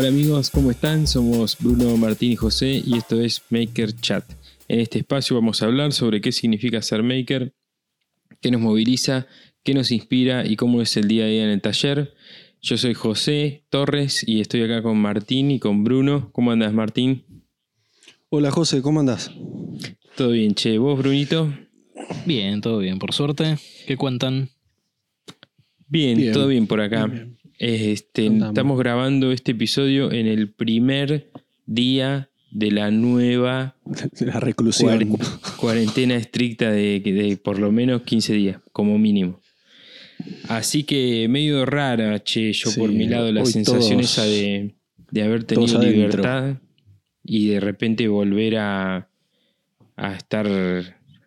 Hola amigos, ¿cómo están? Somos Bruno, Martín y José y esto es Maker Chat. En este espacio vamos a hablar sobre qué significa ser maker, qué nos moviliza, qué nos inspira y cómo es el día a día en el taller. Yo soy José Torres y estoy acá con Martín y con Bruno. ¿Cómo andas, Martín? Hola José, ¿cómo andás? Todo bien, che. ¿Vos, Brunito? Bien, todo bien, por suerte. ¿Qué cuentan? Bien, Bien, todo bien por acá. bien. Este, Andamos. estamos grabando este episodio en el primer día de la nueva La reclusión. cuaren- cuarentena estricta de, de por lo menos 15 días, como mínimo. Así que medio rara, che, yo Sí, por mi lado, la sensación todos- esa de, de haber tenido libertad y de repente volver a, a estar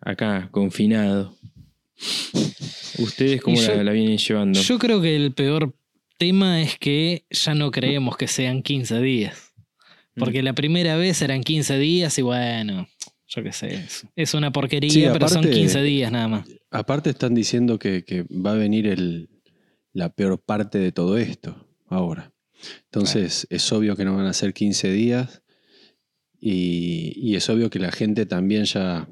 acá, confinado. ¿Ustedes cómo yo- la vienen llevando? Yo creo que el peor tema es que ya no creemos que sean 15 días. Porque Mm. la primera vez eran 15 días y bueno, yo qué sé. Es, una porquería, Sí, pero son aparte- 15 días nada más. Aparte están diciendo que, que va a venir el, la peor parte de todo esto ahora. Entonces es obvio que no van a ser 15 días y, y es obvio que la gente también ya,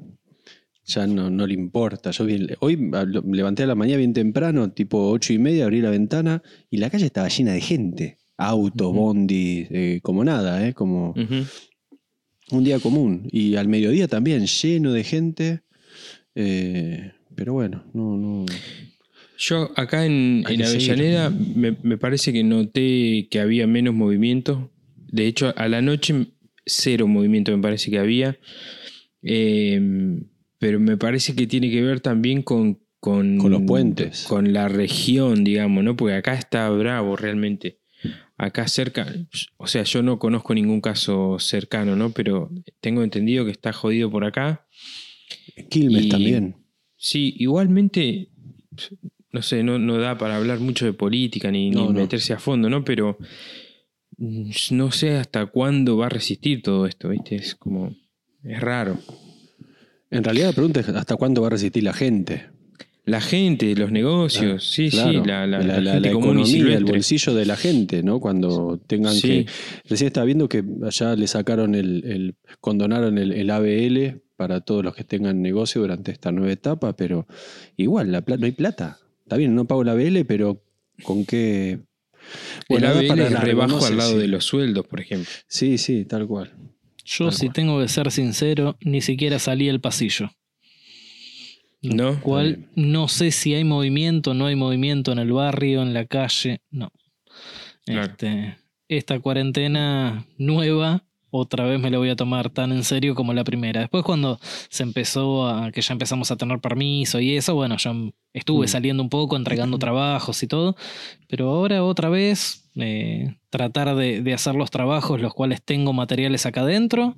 ya no, no le importa. Yo vi- hoy a- lo- me levanté a la mañana bien temprano, tipo 8 y media, abrí la ventana y la calle estaba llena de gente. Autos, Ujú. bondi, eh, como nada, ¿eh? como, un día común. Y al mediodía también, lleno de gente. Eh, pero bueno, no, no. Yo acá en, en. Avellaneda me, me parece que noté que había menos movimiento. De hecho, a la noche cero movimiento me parece que había. Eh, pero me parece que tiene que ver también con, con, Con los puentes. Con la región, digamos, ¿no? Porque acá está bravo realmente. Acá cerca, o sea, yo no conozco ningún caso cercano, ¿no? Pero tengo entendido que está jodido por acá. Quilmes Y- también. Sí, igualmente, no sé, no, no da para hablar mucho de política ni, ni No, no. meterse a fondo, ¿no? Pero no sé hasta cuándo va a resistir todo esto, ¿viste? Es como, es raro. En realidad la pregunta es hasta cuándo va a resistir la gente. La gente, los negocios, sí, Claro, sí, la, la- la la gente economía, el bolsillo de la gente, ¿no? Cuando tengan Sí. que. Recién estaba viendo que allá le sacaron el, el- condonaron el, el ABL para todos los que tengan negocio durante esta nueva etapa, pero igual, la plata, no hay plata. Está bien, no pago el ABL, pero ¿con qué? El da ABL para es rebajo al lado de los sueldos, por ejemplo. Sí, sí, tal cual. Yo, si tengo que ser sincero, ni siquiera salí al pasillo. ¿No? Cual no sé si hay movimiento, no hay movimiento en el barrio, en la calle, no. Claro. Este, esta cuarentena nueva, otra vez me la voy a tomar tan en serio como la primera. Después cuando se empezó a, que ya empezamos a tener permiso y eso, bueno, yo estuve Mm. saliendo un poco, entregando trabajos y todo, pero ahora otra vez eh, tratar de, de hacer los trabajos, los cuales tengo materiales acá adentro,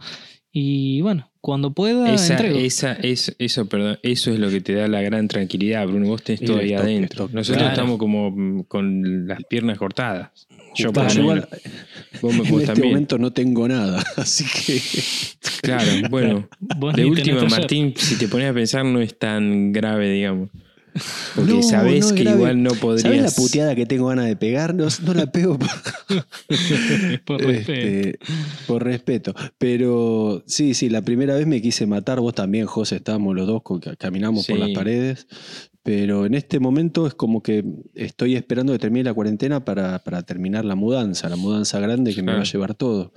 y bueno, cuando pueda, Esa, entrego. esa, es, eso, perdón, eso es lo que te da la gran tranquilidad, Bruno. Vos tenés todo ahí adentro. Nosotros claro. estamos como mm, con las piernas cortadas. Yo igual. Vos, me- en este también. momento no tengo nada, así que. Claro, bueno. De última. Martín, si te pones a pensar, no es tan grave, digamos. Porque No, sabés no que grave. igual no podrías. ¿Sabes la puteada que tengo ganas de pegar? No, no la pego por, Por respeto. este, por respeto. Pero sí, sí, la primera vez me quise matar. Vos también, José, estábamos los dos, caminamos por las paredes. Pero en este momento es como que estoy esperando que termine la cuarentena para, para terminar la mudanza, la mudanza grande que me va a llevar todo.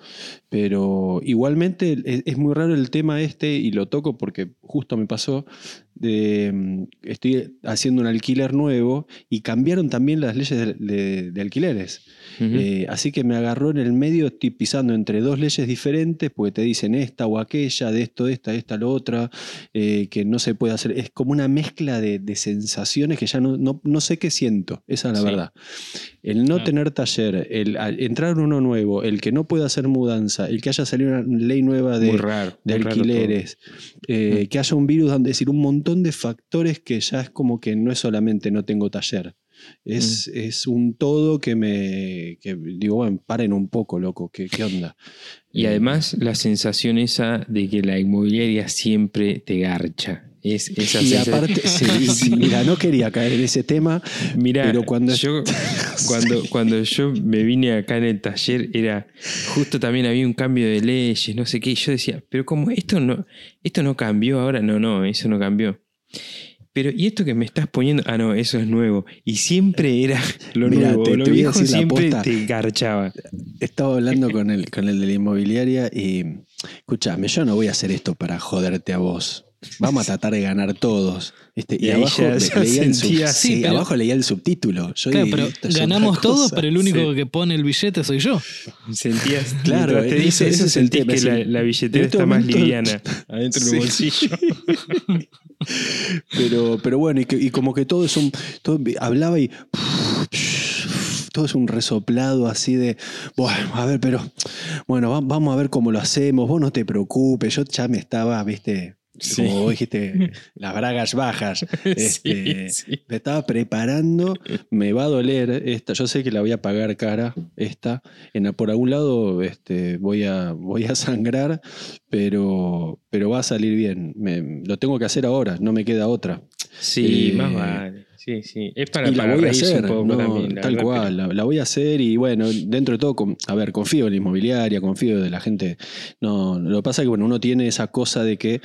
Pero igualmente es, es muy raro el tema este y lo toco porque justo me pasó de, mm, estoy haciendo un alquiler nuevo y cambiaron también las leyes de, de- de alquileres. Eh, así que me agarró en el medio, estoy pisando entre dos leyes diferentes porque te dicen esta o aquella, de esto, de esta, de esta, lo otra, eh, que no se puede hacer. Es como una mezcla de, sensaciones que ya no, no, no sé qué siento, esa es la Sí. verdad. El no Claro. tener taller, el entrar en uno nuevo, el que no pueda hacer mudanza, el que haya salido una ley nueva de, raro. alquileres, eh, que haya un virus, es decir, un montón de factores que ya es como que no es solamente no tengo taller. Es, Mm. es un todo que me. que digo, bueno, paren un poco, loco, ¿qué, qué onda? Y Eh, además la sensación esa de que la inmobiliaria siempre te garcha. Es, Y aparte, sí, sí, mira, no quería caer en ese tema, Mira, pero cuando yo, cuando, cuando yo me vine acá en el taller, era justo también había un cambio de leyes, no sé qué. y Yo decía, pero como esto no, esto no cambió ahora, no, no, eso no cambió. Pero, ¿y esto que me estás poniendo? Ah, no, eso es nuevo. Y siempre era lo nuevo. te- lo te viejo siempre te garchaba. estaba hablando con el, con el de la inmobiliaria y, escúchame, yo no voy a hacer esto para joderte a vos. Vamos a tratar de ganar todos. ¿viste? Y, Y ahí abajo ya- le- ya leía el sub- sentía- sí, Sí, pero- abajo leía el subtítulo. Yo Claro, pero ganamos todos, pero el único Sí. que pone el billete soy yo. Sentías, Claro, te ese- dice ese eso, sentís que la, la billetera este está más liviana adentro del Sí. bolsillo. Pero, pero bueno, y, que- y como que todo es un. todo- hablaba y. Todo es un resoplado así de. Bueno, a ver, pero. Bueno, va- vamos a ver cómo lo hacemos. Vos no te preocupes. Yo ya me estaba, viste. Sí. Como dijiste, las bragas bajas. Este, Sí, sí. Me estaba preparando. Me va a doler esta. Yo sé que la voy a pagar cara, esta. En, por algún lado este, voy, a, voy a sangrar, pero, pero va a salir bien. Me- lo tengo que hacer ahora, no me queda otra. Sí, Eh, más vale. Sí, sí. Es para, y la para voy a hacer, un poco no, también. la tal verdad, cual, la, la voy a hacer y bueno, dentro de todo, a ver, confío en la inmobiliaria, confío de la gente. No, lo que pasa es que bueno, uno tiene esa cosa de que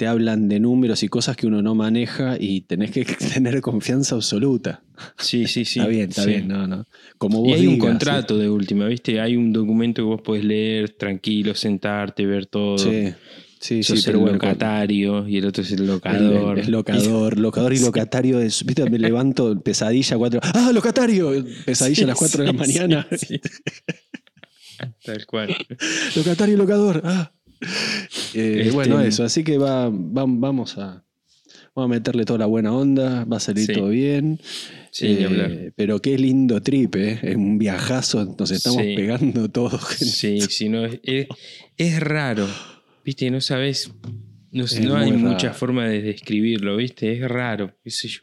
te hablan de números y cosas que uno no maneja y tenés que tener confianza absoluta. Sí, sí, sí. está bien, está sí. bien, no, no. Como vos Y hay un contrato de última, ¿viste? Hay un documento que vos podés leer tranquilo, sentarte, ver todo. Sí, sí, sí, pero el bueno. locatario y el otro es el locador. el- el locador, locador y locatario es, viste, me levanto pesadilla a cuatro. ¡Ah, locatario! Pesadilla a las cuatro de la mañana. sí. Tal cual. Locatario y locador. Ah. Eh, Este- Bueno, eso. Así que va, va- vamos a. Vamos a meterle toda la buena onda, va a salir Sí. todo bien. Sí, Eh, pero qué lindo trip, ¿eh? Es un viajazo, nos estamos Sí. pegando todos. Sí, sí, no, es, raro. ¿Viste? No sabes. No, sé, Es no hay muy mucha raro. forma de describirlo, ¿viste? Es raro, qué sé yo.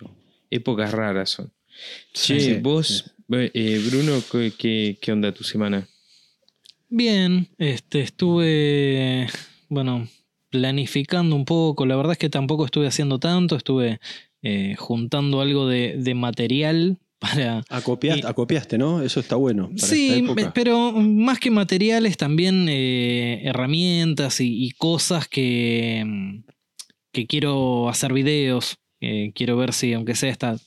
Épocas raras son. Che, Sí, vos, eh, Bruno, ¿qué, qué, qué onda tu semana? Bien, este, estuve, bueno, planificando un poco. La verdad es que tampoco estuve haciendo tanto, estuve eh, juntando algo de, de material para... Acopiaste, Y- acopiaste, ¿no? Eso está bueno. Para Sí, esta época. me- pero más que materiales, también eh, herramientas y, y cosas que, mm, que quiero hacer videos. Eh, quiero ver si, aunque sea esta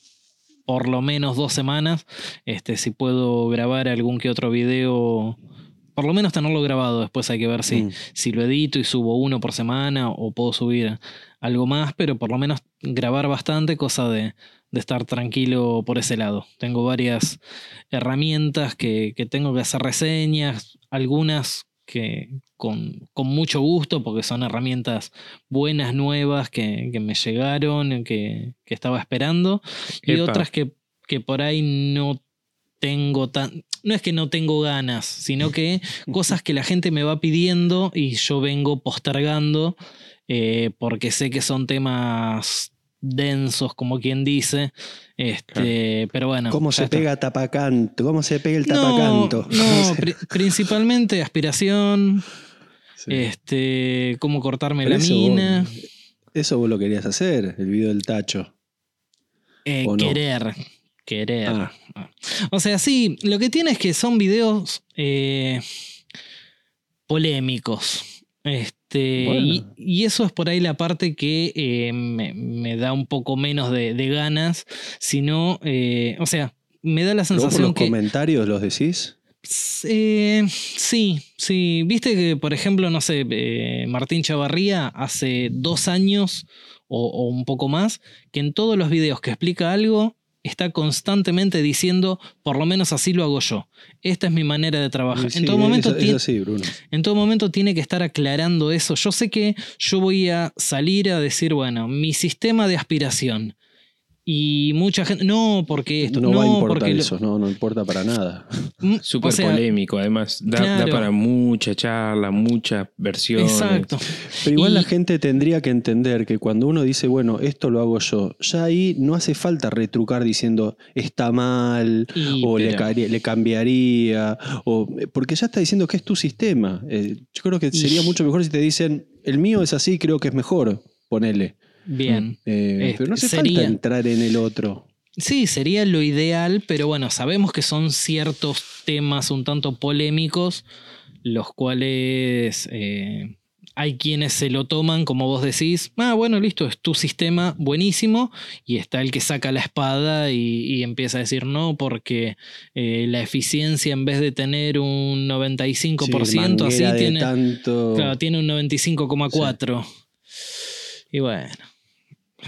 por lo menos dos semanas, este, si puedo grabar algún que otro video. Por lo menos tenerlo grabado. Después hay que ver si, Mm. si lo edito y subo uno por semana o puedo subir algo más, pero por lo menos grabar bastante, cosa de, de estar tranquilo por ese lado. Tengo varias herramientas que, que tengo que hacer reseñas, algunas que con, con mucho gusto, porque son herramientas buenas, nuevas, que, que me llegaron, que, que estaba esperando, y otras que, que por ahí no tengo tan... No es que no tengo ganas, sino que cosas que la gente me va pidiendo y yo vengo postergando eh, porque sé que son temas densos, como quien dice. Este, Pero bueno. ¿Cómo se está. pega tapacanto? ¿Cómo se pega el tapacanto? no, pri- principalmente aspiración, Sí. este, cómo cortarme Pero la eso mina, vos- eso vos lo querías hacer, el video del tacho. eh, ¿o no? Querer. Querer. Ah. O sea, sí, lo que tiene es que son videos eh, polémicos. Este, Bueno. y, y eso es por ahí la parte que eh, me, me da un poco menos de, de ganas. Sino, eh, o sea, me da la ¿Pero vos por sensación los que. comentarios los decís? Eh, sí, sí. Viste que, por ejemplo, no sé, eh, Martín Chavarría hace dos años o, o un poco más, que en todos los videos que explica algo está constantemente diciendo, por lo menos así lo hago yo. Esta es mi manera de trabajar. Sí, en, todo momento Bruno. en todo momento tiene que estar aclarando eso. Yo sé que yo voy a salir a decir, bueno, mi sistema de aspiración. Y mucha gente, no, porque esto, No, no, va a importar lo- eso, no, no importa para nada. Mm, Súper o sea, polémico, además. Da, para mucha charla, muchas versiones. Exacto. Pero igual Y- la gente tendría que entender que cuando uno dice, bueno, esto lo hago yo, ya ahí no hace falta retrucar diciendo está mal Y, o le, pero- caería- le cambiaría, o, porque ya está diciendo que es tu sistema. Eh, yo creo que sería Y- mucho mejor si te dicen, el mío es así, creo que es mejor, ponele. Bien. Eh, pero no hace sería- falta entrar en el otro. Sí, sería lo ideal, pero bueno, sabemos que son ciertos temas un tanto polémicos, los cuales eh, hay quienes se lo toman, como vos decís, ah, bueno, listo, es tu sistema buenísimo, y está el que saca la espada y, y empieza a decir no, porque eh, la eficiencia en vez de tener un 95%, Sí, así tiene, tanto. Claro, tiene un 95,4. Y bueno.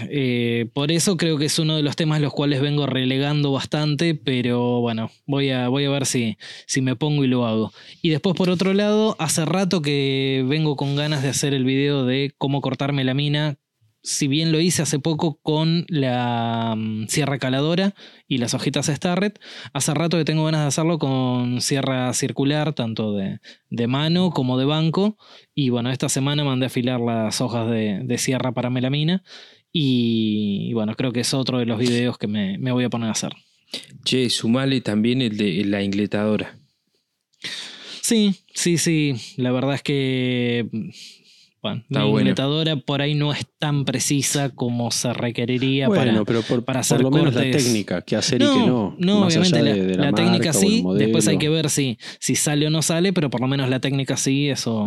Eh, por eso creo que es uno de los temas los cuales vengo relegando bastante, pero bueno, voy a, voy a ver si, si me pongo y lo hago. Y después, por otro lado, hace rato que vengo con ganas de hacer el video de cómo cortarme la mina. Si bien lo hice hace poco con la mm, sierra caladora y las hojitas Starret, hace rato que tengo ganas de hacerlo con sierra circular, tanto de, de mano como de banco. Y bueno, esta semana mandé a afilar las hojas de, de sierra para melamina. Y, y bueno, creo que es otro de los videos que me, me voy a poner a hacer. Che, sumale también el de la ingletadora. Sí, sí, sí. La verdad es que. Bueno, bueno. ingletadora por ahí no es tan precisa como se requeriría bueno, para. pero por, para por hacer lo menos la cortes. técnica, qué hacer y qué no. no, más obviamente allá la, de, de la la, técnica marca o el sí, después hay que ver si, si sale o no sale, pero por lo menos la técnica sí, eso.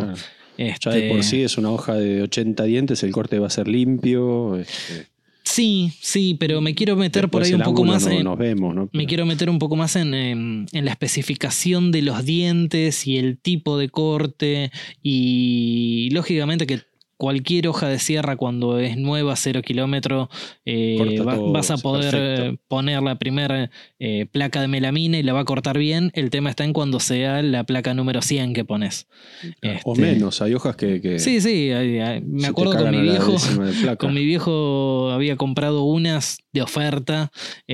Ya de por sí es una hoja de 80 dientes, el corte va a ser limpio. este, Sí, sí, pero me quiero meter por ahí un poco más no- en, nos vemos, ¿no? Me quiero meter un poco más en, en- en la especificación de los dientes y el tipo de corte y lógicamente que cualquier hoja de sierra cuando es nueva, cero kilómetro, eh, va- vas a poder perfecto. eh, poner la primera eh, placa de melamina y la va a cortar bien. El tema está en cuando sea la placa número 100 que pones. O Este, menos, hay hojas que. que Sí, sí, hay- hay- se me acuerdo con mi viejo. Con mi viejo había comprado unas de oferta,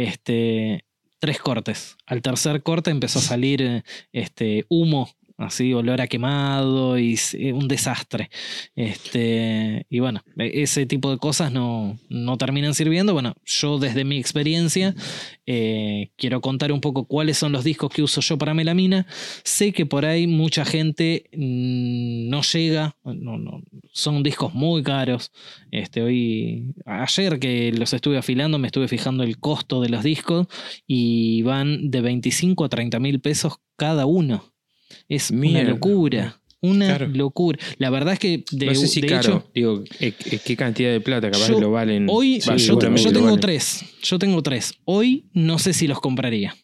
este, tres cortes. Al tercer corte empezó a salir este, humo, así, olor a quemado y eh, un desastre. Este, y bueno, e- ese tipo de cosas no, no terminan sirviendo. Bueno, yo desde mi experiencia eh, quiero contar un poco cuáles son los discos que uso yo para melamina. Sé que por ahí mucha gente mm, no llega, no, no, son discos muy caros. Este, hoy, ayer que los estuve afilando, me estuve fijando el costo de los discos y van de 25 a 30 mil pesos cada uno. Es Mierda. una locura. Una Claro. locura. La verdad es que de, no sé si de caro, hecho, digo, eh, eh, qué cantidad de plata, capaz Yo- lo valen. hoy Va, yo, yo tengo valen. tres. Yo tengo tres. Hoy no sé si los compraría.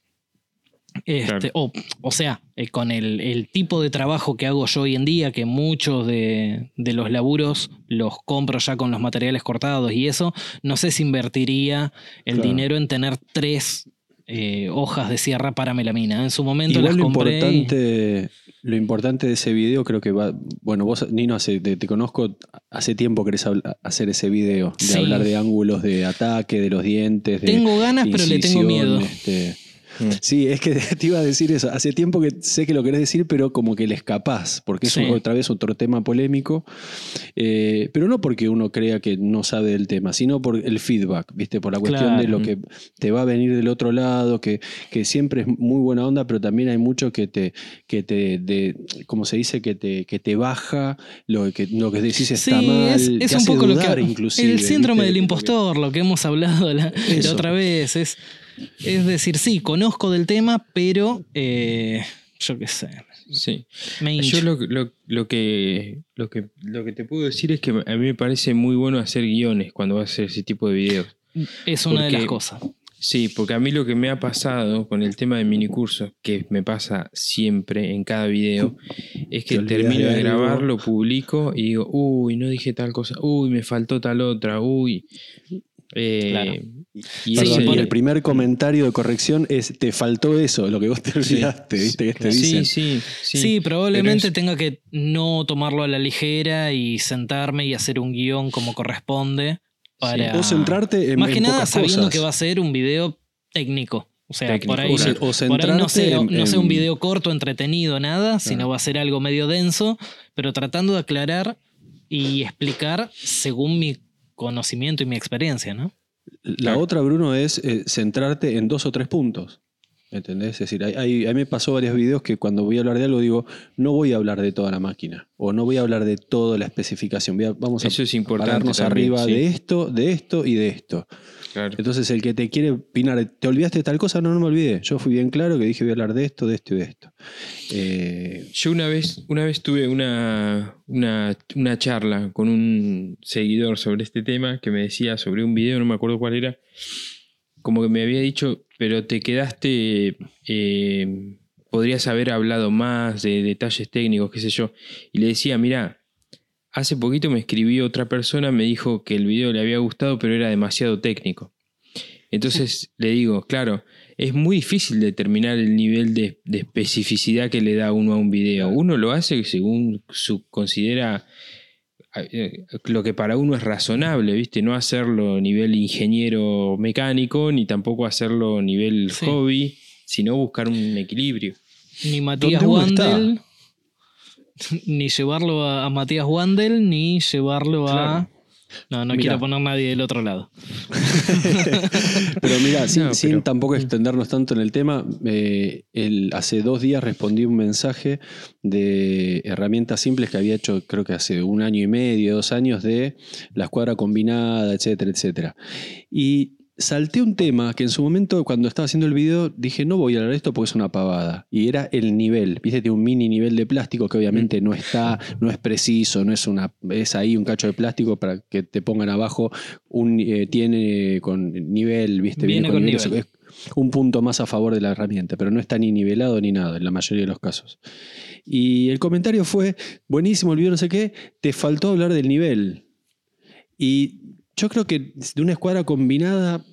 Este, Claro. o, o sea, eh, con el, el tipo de trabajo que hago yo hoy en día, que muchos de, de los laburos los compro ya con los materiales cortados y eso, no sé si invertiría el Claro. dinero en tener tres eh, hojas de sierra para melamina. En su momento Igual las lo compré. y- importante, lo importante de ese video creo que va. Bueno, vos, Nino, hace, te, te conozco, hace tiempo querés hacer ese video, de Sí. hablar de ángulos de ataque, de los dientes, de Tengo ganas, pero le tengo miedo. este, Mm. Sí, es que te iba a decir eso. Hace tiempo que sé que lo querés decir, pero como que le escapás, porque es Sí. otra vez otro tema polémico. Eh, pero no porque uno crea que no sabe del tema, sino por el feedback, ¿viste? Por la cuestión de Claro. lo que te va a venir del otro lado, que, que siempre es muy buena onda, pero también hay mucho que te, que te de, como se dice, que te, que te baja, lo que, lo que decís está Sí, mal, es, es un poco lo que. inclusive. el síndrome ¿viste? del impostor, lo que hemos hablado la, la otra vez. Es, es decir, sí, conozco del tema, pero eh, yo qué sé. Sí. Me. Yo lo, lo- lo que, lo, que, lo que te puedo decir es que a mí me parece muy bueno hacer guiones cuando vas a hacer ese tipo de videos. es una de las cosas. Sí, porque a mí lo que me ha pasado con el tema de minicursos, que me pasa siempre en cada video, es que termino de grabar, lo publico y digo, uy, no dije tal cosa, uy, me faltó tal otra, uy. Eh, Claro. Y Sí, Perdón, y el primer comentario de corrección es: te faltó eso, lo que vos te Sí. olvidaste, ¿viste? Que te dicen. sí, sí, Sí, probablemente es- tenga que no tomarlo a la ligera y sentarme y hacer un guion como corresponde para. O centrarte en, Más que en nada pocas sabiendo cosas. que va a ser un video técnico. O sea, Técnico, por ahí, o, por ahí no sea, en- no sea un video corto, entretenido, nada, sino va a ser algo medio denso, pero tratando de aclarar y explicar según mi conocimiento y mi experiencia, ¿no? La Claro. otra, Bruno, es eh, centrarte en dos o tres puntos. ¿Entendés? Es decir, hay- hay- a mí me pasó varios videos que cuando voy a hablar de algo digo, no voy a hablar de toda la máquina o no voy a hablar de toda la especificación. Voy a- vamos a Eso es importante pararnos también, arriba sí. de esto, de esto y de esto. Claro. Entonces el que te quiere opinar, ¿te olvidaste de tal cosa? No, no me olvidé. Yo fui bien claro que dije voy a hablar de esto, de esto y de esto. Eh, Yo una vez, una vez tuve una, una, una charla con un seguidor sobre este tema que me decía sobre un video, no me acuerdo cuál era, como que me había dicho, pero te quedaste, eh, podrías haber hablado más de detalles técnicos, qué sé yo. Y le decía, mira, hace poquito me escribió otra persona, me dijo que el video le había gustado, pero era demasiado técnico. Entonces le digo, claro, es muy difícil determinar el nivel de, de especificidad que le da uno a un video. Uno lo hace según su considera eh, lo que para uno es razonable, ¿viste? No hacerlo a nivel ingeniero mecánico, ni tampoco hacerlo a nivel Sí. hobby, sino buscar un equilibrio. Ni ni llevarlo a, a Matías Wandel, ni llevarlo a. Claro. No, no Mirá. quiero poner nadie del otro lado. Pero mira, sin, No, sin pero- tampoco extendernos tanto en el tema, eh, el- hace dos días respondí un mensaje de herramientas simples que había hecho creo que hace un año y medio, dos años de la escuadra combinada, etcétera, etcétera. Y salté un tema que en su momento cuando estaba haciendo el video dije no voy a hablar de esto porque es una pavada. Y era el nivel, viste, tiene un mini nivel de plástico que obviamente no está, no es preciso, no es una, es ahí un cacho de plástico para que te pongan abajo un, eh, tiene con nivel, viste, Viene con nivel, nivel. es un punto más a favor de la herramienta, pero no está ni nivelado ni nada en la mayoría de los casos. Y el comentario fue, buenísimo el video, no sé qué, te faltó hablar del nivel. Y yo creo que de una escuadra combinada,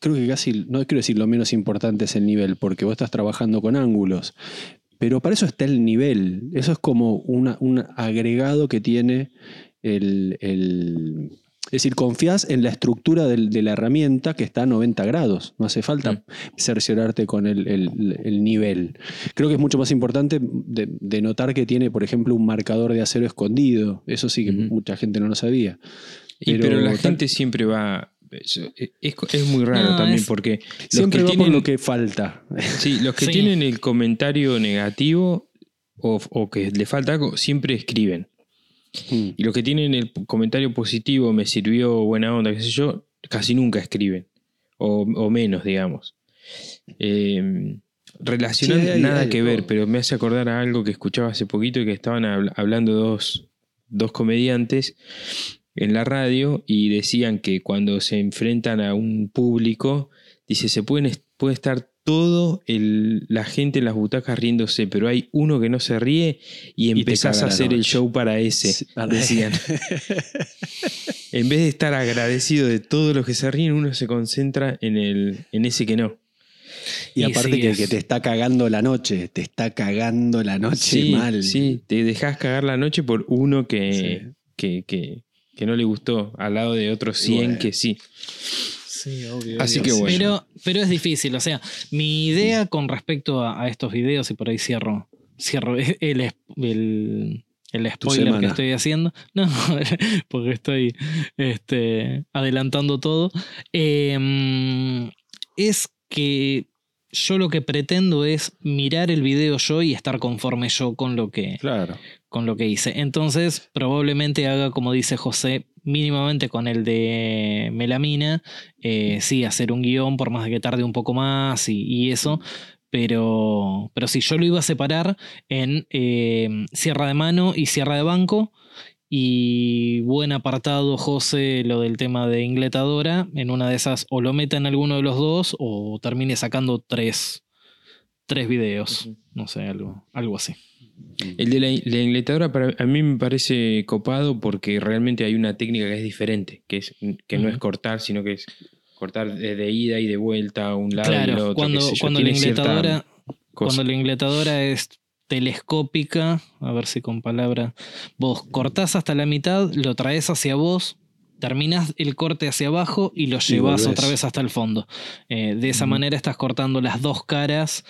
creo que casi, no quiero decir lo menos importante es el nivel, porque vos estás trabajando con ángulos. Pero para eso está el nivel. Eso es como una- un agregado que tiene el, el- Es decir, confías en la estructura del- de la herramienta que está a 90 grados. No hace falta cerciorarte con el, el- el nivel. Creo que es mucho más importante de, de notar que tiene, por ejemplo, un marcador de acero escondido. Eso sí que mucha gente no lo sabía. Y, pero, Pero la tal- gente siempre va. Es, es- es muy raro No, también es- porque los Siempre que va tienen, por lo que falta. sí, los que Sí. tienen el comentario negativo o, o que le falta algo siempre escriben. Mm. Y los que tienen el comentario positivo, me sirvió buena onda, qué sé yo, casi nunca escriben. O, o menos, digamos. Eh, relacionando Sí, hay- nada hay que ver, pero me hace acordar a algo que escuchaba hace poquito y que estaban habl- hablando dos, dos comediantes en la radio y decían que cuando se enfrentan a un público, dice, se pueden, puede estar todo el- la gente en las butacas riéndose, pero hay uno que no se ríe y empezás a hacer el show para ese, decían. En vez de estar agradecido de todos los que se ríen, uno se concentra en, el, en ese que no. Y Y aparte sí, que, te está cagando la noche, te está cagando la noche Sí, mal. sí, te dejas cagar la noche por uno que, Sí. que, que- que no le gustó, al lado de otros 100 bueno. que sí. Sí, obvio. Así obvio. que bueno. Pero, pero es difícil. O sea, mi idea con respecto a, a estos videos, y por ahí cierro, cierro el, el, el spoiler que estoy haciendo. No, porque estoy este, adelantando todo. Em, es que yo lo que pretendo es mirar el video yo y estar conforme yo con lo que, Claro. Con lo que hice. Entonces, probablemente haga, como dice José, mínimamente con el de Melamina, eh, sí, hacer un guion, por más de que tarde un poco más y, y eso. Pero, pero sí, yo lo iba a separar en eh, Sierra de Mano y Sierra de Banco. Y buen apartado, José, lo del tema de ingletadora. En una de esas, o lo meta en alguno de los dos, o termine sacando tres, tres videos. No sé, algo, algo así. El de la, la ingletadora para, a mí me parece copado porque realmente hay una técnica que es diferente, que, es, que no es cortar, sino que es cortar de, de ida y de vuelta a un lado y Claro, al otro. cuando, yo, cuando la ingletadora, cuando la ingletadora es telescópica, a ver si con palabra, vos cortás hasta la mitad, lo traes hacia vos, terminás el corte hacia abajo y lo Y llevas otra vez hasta el fondo. Eh, de esa manera estás cortando las dos caras.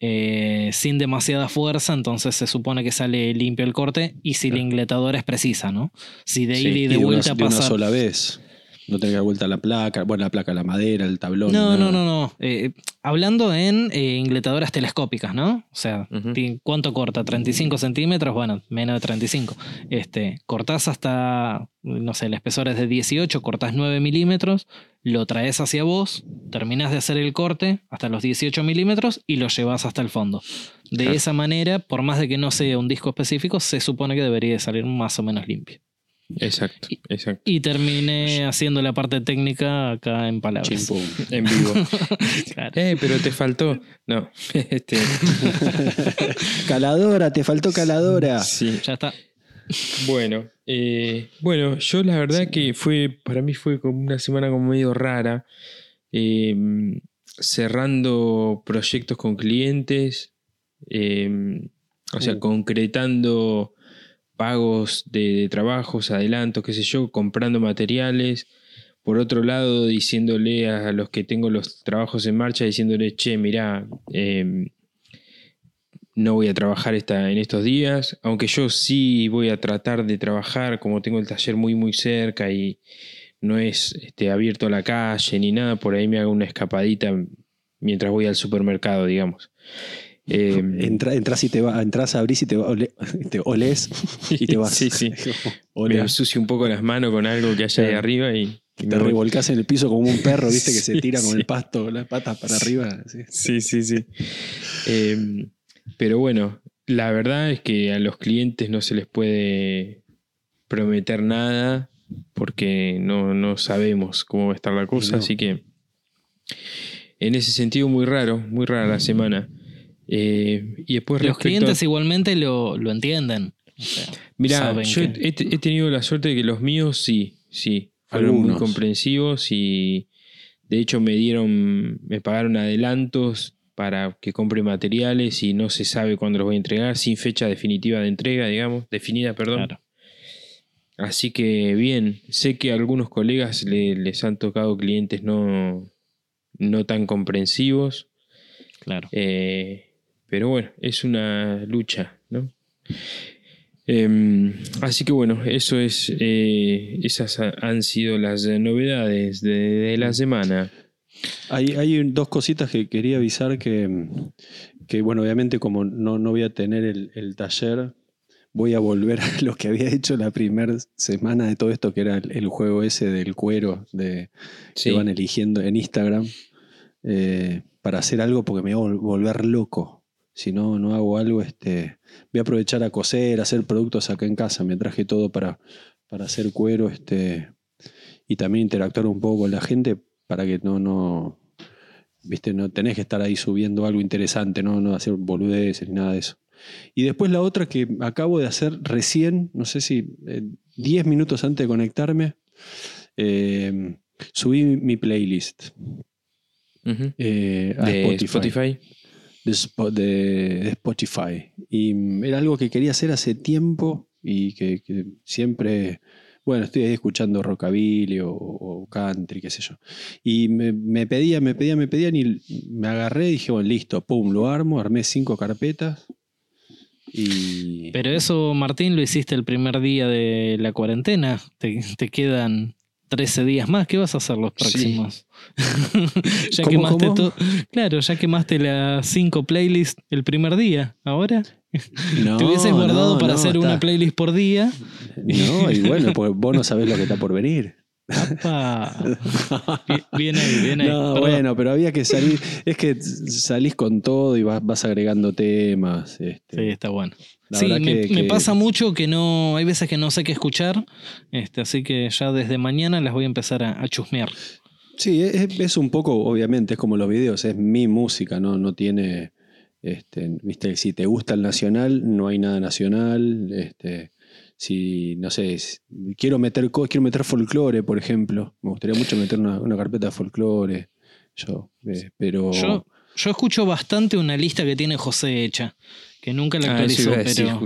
Eh, sin demasiada fuerza, entonces se supone que sale limpio el corte y si la ingletadora es precisa, ¿no? Si de Sí, ida y de vuelta de una pasa sola vez. No tener que dar vuelta la placa, bueno, la placa, la madera, el tablón. No, nada. no, no, no. Eh, hablando en eh, ingletadoras telescópicas, ¿no? O sea, Ujú. ti- ¿cuánto corta? ¿35 centímetros? Bueno, menos de 35. Este, cortás hasta, no sé, el espesor es de 18, cortás 9 milímetros, lo traes hacia vos, terminás de hacer el corte hasta los 18 milímetros y lo llevas hasta el fondo. De Claro. esa manera, por más de que no sea un disco específico, se supone que debería de salir más o menos limpio. Exacto, exacto. Y terminé haciendo la parte técnica acá en palabras. Chimpum. En vivo. Claro. eh, pero te faltó. No. Este, Caladora, te faltó caladora. sí. Ya está. Bueno, eh, bueno, yo la verdad que fue, para mí fue como una semana como medio rara, eh, cerrando proyectos con clientes, eh, o sea, Uh. concretando pagos de, trabajos, adelantos, qué sé yo, comprando materiales. Por otro lado, diciéndole a los que tengo los trabajos en marcha, diciéndole, che, mirá, eh, no voy a trabajar esta, en estos días, aunque yo sí voy a tratar de trabajar, como tengo el taller muy muy cerca y no es este, abierto a la calle ni nada, por ahí me hago una escapadita mientras voy al supermercado, digamos. Eh, Entra, entras y te va, entras, abrís y te, ole- te olés y te vas. Sí, sí. Me ensucio un poco las manos con algo que haya ahí arriba y, y Te revolcás en el piso como un perro, viste, que se Sí, tira con sí. el pasto, las patas para arriba. sí. Sí, sí, sí. Eh, pero bueno, la verdad es que a los clientes no se les puede prometer nada porque no, no sabemos cómo va a estar la cosa, No. así que en ese sentido muy raro, muy rara la semana. Eh, y después Los a- clientes igualmente lo, lo entienden. O sea, Mirá, yo que- he, he tenido la suerte de que los míos sí, sí, fueron muy Algunos. comprensivos y de hecho me dieron, me pagaron adelantos para que compre materiales y no se sabe cuándo los voy a entregar, sin fecha definitiva de entrega, digamos, definida, perdón. Claro. Así que bien, sé que a algunos colegas le- les han tocado clientes no, no tan comprensivos, Claro. eh, pero bueno, es una lucha, ¿no? Em, así que bueno, eso es. eh, esas ha- han sido las novedades de, de la semana. Hay, hay dos cositas que quería avisar que, que bueno, obviamente como no, no voy a tener el, el taller, voy a volver a lo que había hecho la primera semana de todo esto, que era el, el juego ese del cuero de, Sí. que van eligiendo en Instagram, eh, para hacer algo porque me voy a vol- volver loco. Si no, no hago algo, este, voy a aprovechar a coser, a hacer productos acá en casa. Me traje todo para, para hacer cuero este, y también interactuar un poco con la gente para que no, no, viste, no tenés que estar ahí subiendo algo interesante, no, no hacer boludeces ni nada de eso. Y después la otra que acabo de hacer recién, no sé si eh, 10 minutos antes de conectarme, eh, subí mi playlist eh, a de Spotify. Spotify. De, Spo- de- de Spotify. Y mm, era algo que quería hacer hace tiempo y que, siempre, bueno, estoy ahí escuchando rockabilly o, country, qué sé yo. Y me, me pedían, me pedían, me pedían y me agarré y dije, bueno, listo, pum, lo armo, armé cinco carpetas. Y Pero eso, Martín, lo hiciste el primer día de la cuarentena. Te, te quedan 13 días más. ¿Qué vas a hacer los Sí. próximos? ya ¿Cómo, quemaste cómo? to- Claro, ya quemaste las 5 playlists el primer día. Ahora no, te hubieses guardado no, para no, hacer está- una playlist por día. No, y bueno, pues vos no sabés lo que está por venir. Bien- Bien ahí, bien ahí. No, Perdón. bueno, pero había que salir. Es que salís con todo y vas, vas agregando temas. este. Sí, está bueno. La sí, me, que- me que- pasa mucho que no. Hay veces que no sé qué escuchar. Este, así que ya desde mañana las voy a empezar a, a chusmear. Sí, es, es un poco, obviamente, es como los videos, es mi música, no, no tiene. Este, viste, si te gusta el nacional, no hay nada nacional. Este, si, no sé, si- quiero meter quiero meter folclore, por ejemplo. Me gustaría mucho meter una, una carpeta de folclore. Yo, eh, pero. Yo, yo escucho bastante una lista que tiene José hecha, que nunca la Ah, eso actualizó, iba a decir pero,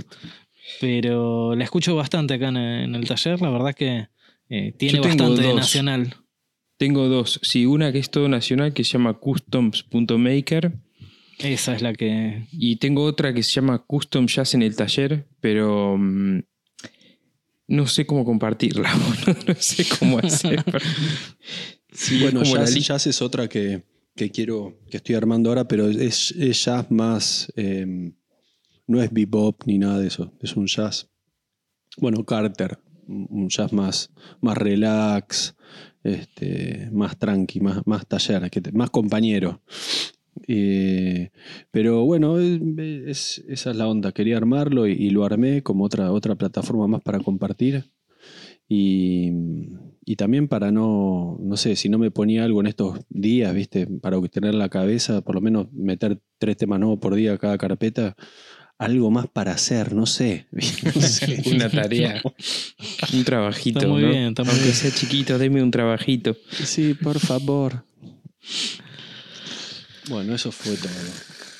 pero la escucho bastante acá en, en el taller. La verdad que eh, tiene bastante de nacional. Tengo dos. Sí, una que es todo nacional que se llama customs.maker Esa es la que. y tengo otra que se llama Custom Jazz en el taller, pero mm, no sé cómo compartirla, no, no sé cómo hacer. pero- Sí, bueno, la jazz, jazz es otra que, que quiero, que estoy armando ahora, pero es, es jazz más, eh, no es bebop ni nada de eso, es un jazz, bueno, Carter, un jazz más, más relax, este, más tranqui, más, más taller, que más compañero. Eh, pero bueno, es, es- esa es la onda. Quería armarlo y, lo armé como otra, otra plataforma más para compartir. Y, y también para no, no sé, si no me ponía algo en estos días, ¿viste? Para tener la cabeza, por lo menos meter tres temas nuevos por día a cada carpeta, algo más para hacer, no sé. Una tarea, un trabajito, Está muy ¿no? bien, está muy Aunque bien. sea chiquito, deme un trabajito. Sí, por favor. Bueno, eso fue todo.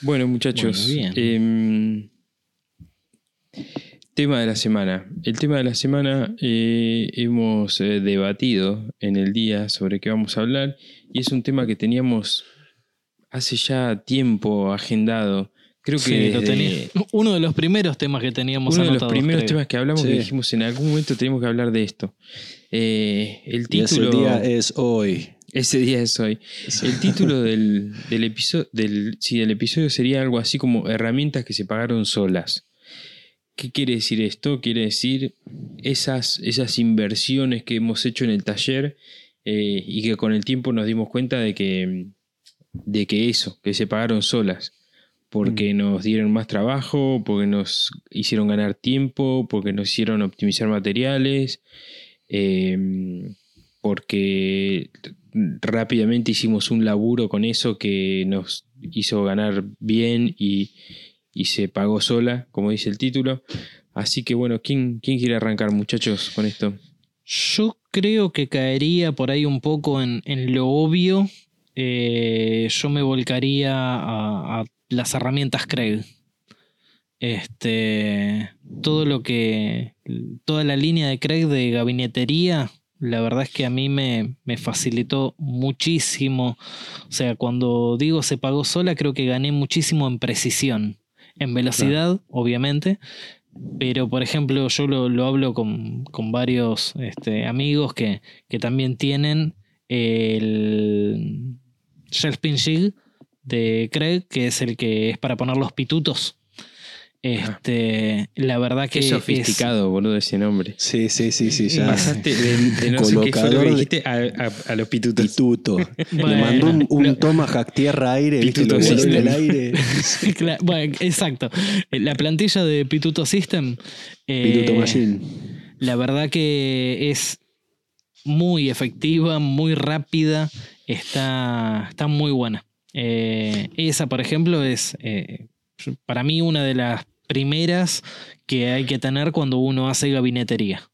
Bueno, muchachos, Bueno, em, tema de la semana. El tema de la semana eh, hemos eh, debatido en el día sobre qué vamos a hablar y es un tema que teníamos hace ya tiempo agendado. Creo que Sí, lo uno de los primeros temas que teníamos uno de los primeros creo. temas que hablamos que dijimos en algún momento tenemos que hablar de esto. Eh, el Y ese título día es hoy. ese día es hoy. El título del, del episodio del, sí, del episodio sería algo así como herramientas que se pagaron solas. ¿Qué quiere decir esto? Quiere decir esas, esas inversiones que hemos hecho en el taller eh, y que con el tiempo nos dimos cuenta de que, de que eso, que se pagaron solas. Porque nos dieron más trabajo, porque nos hicieron ganar tiempo, porque nos hicieron optimizar materiales, eh, porque rápidamente hicimos un laburo con eso que nos hizo ganar bien y, y se pagó sola, como dice el título. Así que bueno, ¿quién, quién quiere arrancar muchachos con esto? Yo creo que caería por ahí un poco en, en lo obvio. Eh, yo me volcaría a, a las herramientas Craig. Este, todo lo que, toda la línea de Craig de gabinetería, la verdad es que a mí me, me facilitó muchísimo. O sea, cuando digo se pagó sola, creo que gané muchísimo en precisión. En velocidad, obviamente, pero, por ejemplo, yo lo, lo hablo con, con varios este, amigos que, que también tienen el Shelfpin Jig de Craig, que es el que es para poner los pitutos. Este, la verdad que Qué es- sofisticado, boludo, ese nombre. Sí, sí, sí, sí. Ya. Pasaste de, de no sé qué fue lo Colocador que de- dijiste a, a- a los pitutos. Pituto. Bueno, Le mandó un, un lo- Tomahawk tierra-aire, ¿viste? Pituto System. el aire. Bueno, exacto. La plantilla de Pituto System. eh, Pituto Machine. La verdad que es muy efectiva, muy rápida, está, está muy buena. Eh, esa, por ejemplo, es eh, para mí una de las primeras que hay que tener cuando uno hace gabinetería.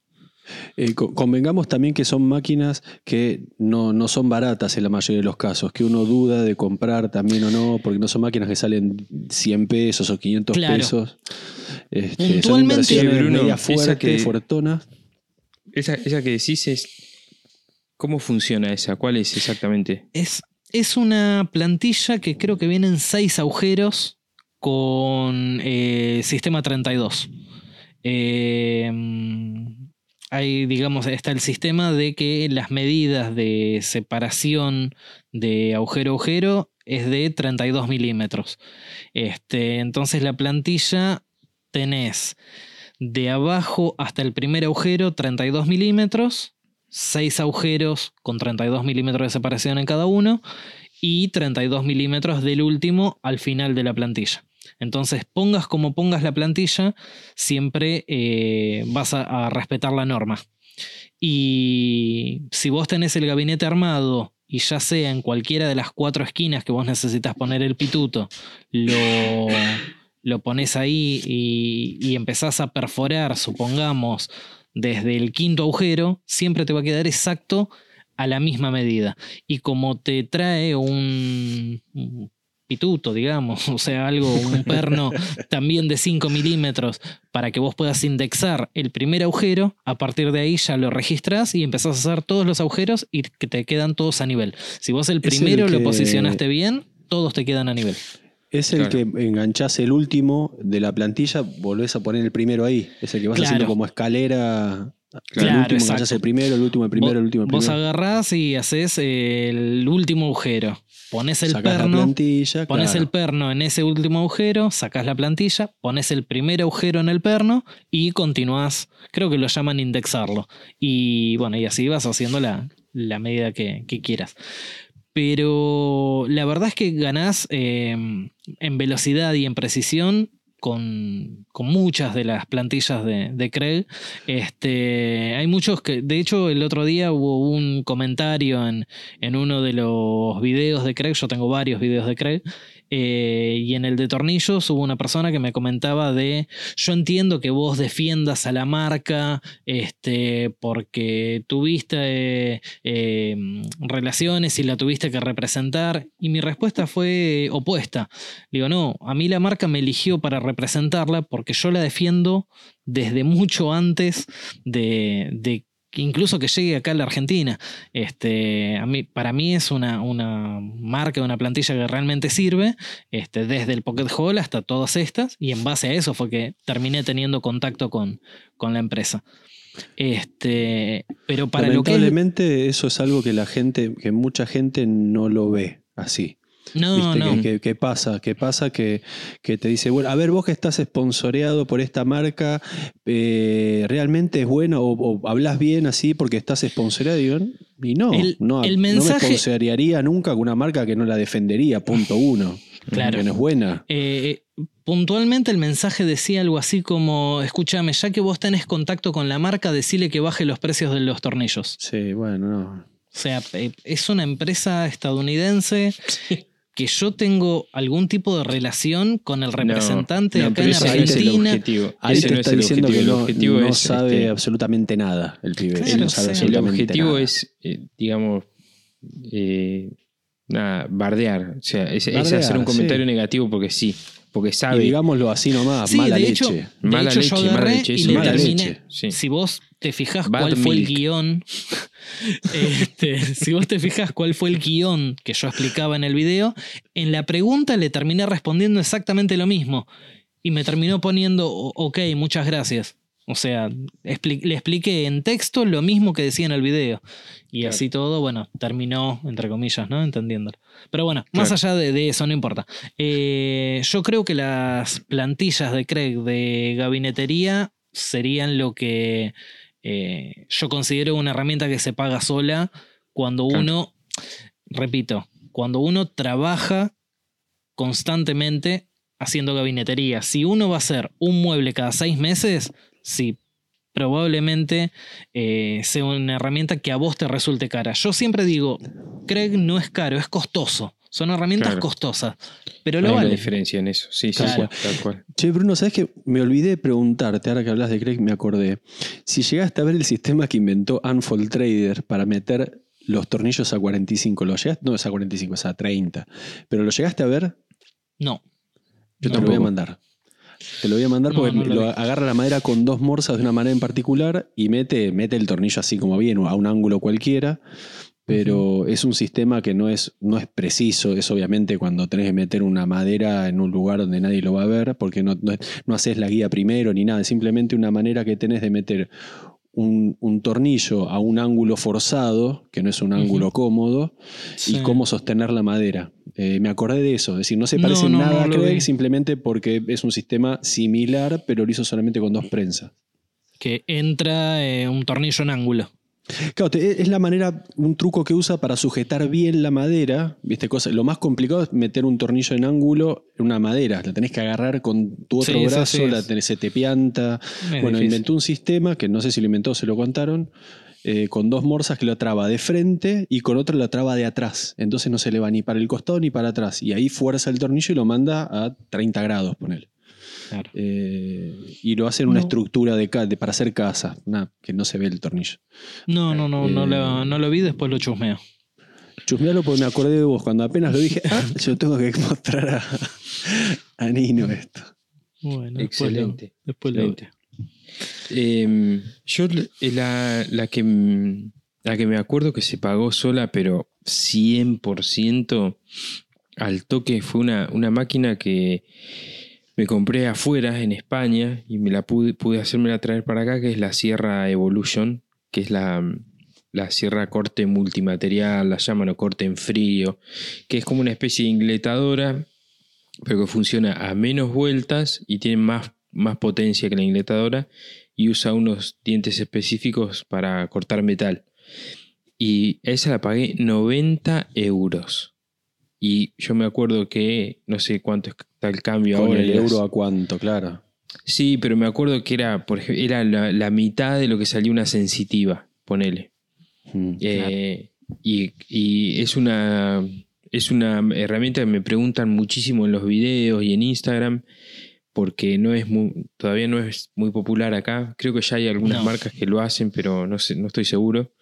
Eh, co- convengamos también que son máquinas que no, no son baratas en la mayoría de los casos, que uno duda de comprar también o no, porque no son máquinas que salen 100 pesos o 500 Claro. pesos. Este, son Puntualmente, inversiones Bruno, media esa que- fuertonas. Esa, esa que decís es. ¿Cómo funciona esa? ¿Cuál es exactamente? Es, es una plantilla que creo que vienen seis agujeros con eh, sistema 32. Eh, digamos, está el sistema de que las medidas de separación de agujero a agujero es de 32 milímetros. Este, entonces la plantilla tenés de abajo hasta el primer agujero 32 milímetros, 6 agujeros con 32 milímetros de separación en cada uno y 32 milímetros del último al final de la plantilla. Entonces, pongas como pongas la plantilla, siempre eh, vas a, respetar la norma. Y si vos tenés el gabinete armado y ya sea en cualquiera de las cuatro esquinas que vos necesitas poner el pituto, lo, lo pones ahí y, y empezás a perforar, supongamos, desde el quinto agujero, siempre te va a quedar exacto a la misma medida. Y como te trae un, un pituto, digamos, o sea, algo, un perno también de 5 milímetros para que vos puedas indexar el primer agujero, a partir de ahí ya lo registras y empezás a hacer todos los agujeros y que te quedan todos a nivel. Si vos el primero lo posicionaste bien, todos te quedan a nivel. Es el Claro. que enganchás el último de la plantilla, volvés a poner el primero ahí. Es el que vas Claro. haciendo como escalera Claro, el último, exacto. enganchás el primero, el último, el primero, Vos- el último, el Vos primero. agarrás y haces el último agujero. Pones el Sacás la perno. plantilla, Pones claro. el perno en ese último agujero, sacás la plantilla, pones el primer agujero en el perno y continuás, creo que lo llaman indexarlo. Y bueno, y así vas haciendo la, la medida que, que quieras. Pero la verdad es que ganás eh, en velocidad y en precisión con, con muchas de las plantillas de, de Craig. Este, hay muchos que, de hecho, el otro día hubo un comentario en, en uno de los videos de Craig, yo tengo varios videos de Craig, eh, y en el de tornillos hubo una persona que me comentaba de, yo entiendo que vos defiendas a la marca este, porque tuviste eh, eh, relaciones y la tuviste que representar, y mi respuesta fue opuesta. Digo, no, a mí la marca me eligió para representarla porque yo la defiendo desde mucho antes de, de incluso que llegue acá a la Argentina. Este, a mí, para mí es una, una marca, una plantilla que realmente sirve, este, desde el Pocket Hole hasta todas estas, y en base a eso fue que terminé teniendo contacto con, con la empresa. Este, pero para lo que es- Lamentablemente eso es algo que la gente, que mucha gente no lo ve así. No, ¿Viste? no. Que pasa, que pasa que, que te dice, bueno, a ver, vos que estás sponsoreado por esta marca, eh, ¿realmente es bueno o, o hablas bien así porque estás sponsoreado? Y, no, El- no, el no me mensaje- sponsorearía nunca con una marca que no la defendería, punto uno. Claro. Que no es buena. Eh, puntualmente el mensaje decía algo así como, escúchame, ya que vos tenés contacto con la marca, decile que baje los precios de los tornillos. Sí, bueno, no. O sea, eh, es una empresa estadounidense que yo tengo algún tipo de relación con el representante No, no, acá en no es el Argentina. objetivo. Ahí te no está es el diciendo objetivo. que El no, objetivo no es, sabe este, absolutamente nada el pibe. Claro, no sabe el objetivo nada. es, eh, digamos, eh, nada, bardear. O sea, es, hacer un comentario sí. negativo porque sí. Porque Y sabe. digámoslo así nomás, Sí, mala de leche. hecho, de Mala hecho, leche, yo mala leche, y eso le mala terminé. leche, sí. Si vos te fijás Bad cuál fue el guion, este, si vos te fijás cuál fue el guion que yo explicaba en el video, en la pregunta le terminé respondiendo exactamente lo mismo. Y me terminó poniendo, "O- ok, muchas gracias. O sea, expli- le expliqué en texto lo mismo que decía en el video. Y Claro. así todo, bueno, terminó, entre comillas, ¿no? Entendiéndolo. Pero bueno, más allá de, de eso, no importa. Eh, yo creo que las plantillas de Craig de gabinetería serían lo que eh, yo considero una herramienta que se paga sola cuando Claro. uno, repito, cuando uno trabaja constantemente haciendo gabinetería. Si uno va a hacer un mueble cada seis meses, sí, probablemente eh, sea una herramienta que a vos te resulte cara. Yo siempre digo, Craig no es caro, es costoso. Son herramientas Claro. costosas, pero Hay lo una vale. diferencia en eso. Sí, sí, Claro. sí, tal cual. Che, Bruno, ¿sabes qué? Me olvidé de preguntarte, ahora que hablas de Craig, me acordé. Si llegaste a ver el sistema que inventó Unfold Trader para meter los tornillos a 45, ¿lo llegaste? No es a 45, es a 30. ¿Pero lo llegaste a ver? No. Yo te No. lo voy a mandar. Te lo voy a mandar No, porque no lo agarra la madera con dos morsas de una manera en particular y mete, mete el tornillo así como bien, a un ángulo cualquiera. Pero es un sistema que no es, no es preciso. Es obviamente cuando tenés que meter una madera en un lugar donde nadie lo va a ver, porque no, no, no haces la guía primero ni nada. Es simplemente una manera que tenés de meter un, un tornillo a un ángulo forzado, que no es un ángulo cómodo, Sí. y cómo sostener la madera. Eh, me acordé de eso, es decir, no se parece no, nada a Craig simplemente porque es un sistema similar, pero lo hizo solamente con dos prensas. Que entra eh, un tornillo en ángulo. Claro, te- es la manera, un truco que usa para sujetar bien la madera. ¿Viste? Cosa, lo más complicado es meter un tornillo en ángulo en una madera. La tenés que agarrar con tu otro Sí, brazo, sí. la tenés, se te pianta. Es bueno, difícil. inventó un sistema que no sé si lo inventó o se lo contaron. eh, con dos morsas que lo traba de frente y con otra lo traba de atrás. Entonces no se le va ni para el costado ni para atrás. Y ahí fuerza el tornillo y lo manda a 30 grados, ponele. Claro. Eh, y lo hace en una No. estructura de, para hacer casa, que no se ve el tornillo. No, no, no, no, Eh, lo, no lo vi, después lo chusmeo. Chusmealo porque me acordé de vos. Cuando apenas lo dije, ah, yo tengo que mostrar a, a Nino esto. Bueno, después lo- Excelente. Después lo excelente. Eh, yo eh, la, la que, la que me acuerdo que se pagó sola, pero 100% al toque fue una, una máquina que me compré afuera en España y me la pude, pude hacérmela traer para acá, que es la Sierra Evolution, que es la, la Sierra Corte Multimaterial, la llaman o corte en frío, que es como una especie de ingletadora, pero que funciona a menos vueltas y tiene más, más potencia que la ingletadora y usa unos dientes específicos para cortar metal. Y esa la pagué 90 euros. Y yo me acuerdo que, no sé cuánto está el cambio Con ahora. el euro a cuánto, claro. Sí, pero me acuerdo que era, por ejemplo, era la, la mitad de lo que salía una sensitiva, ponele. Mm. Eh, y, y es una es una herramienta que me preguntan muchísimo en los videos y en Instagram porque no es muy, todavía no es muy popular acá. Creo que ya hay algunas No. marcas que lo hacen, pero no sé, no estoy seguro.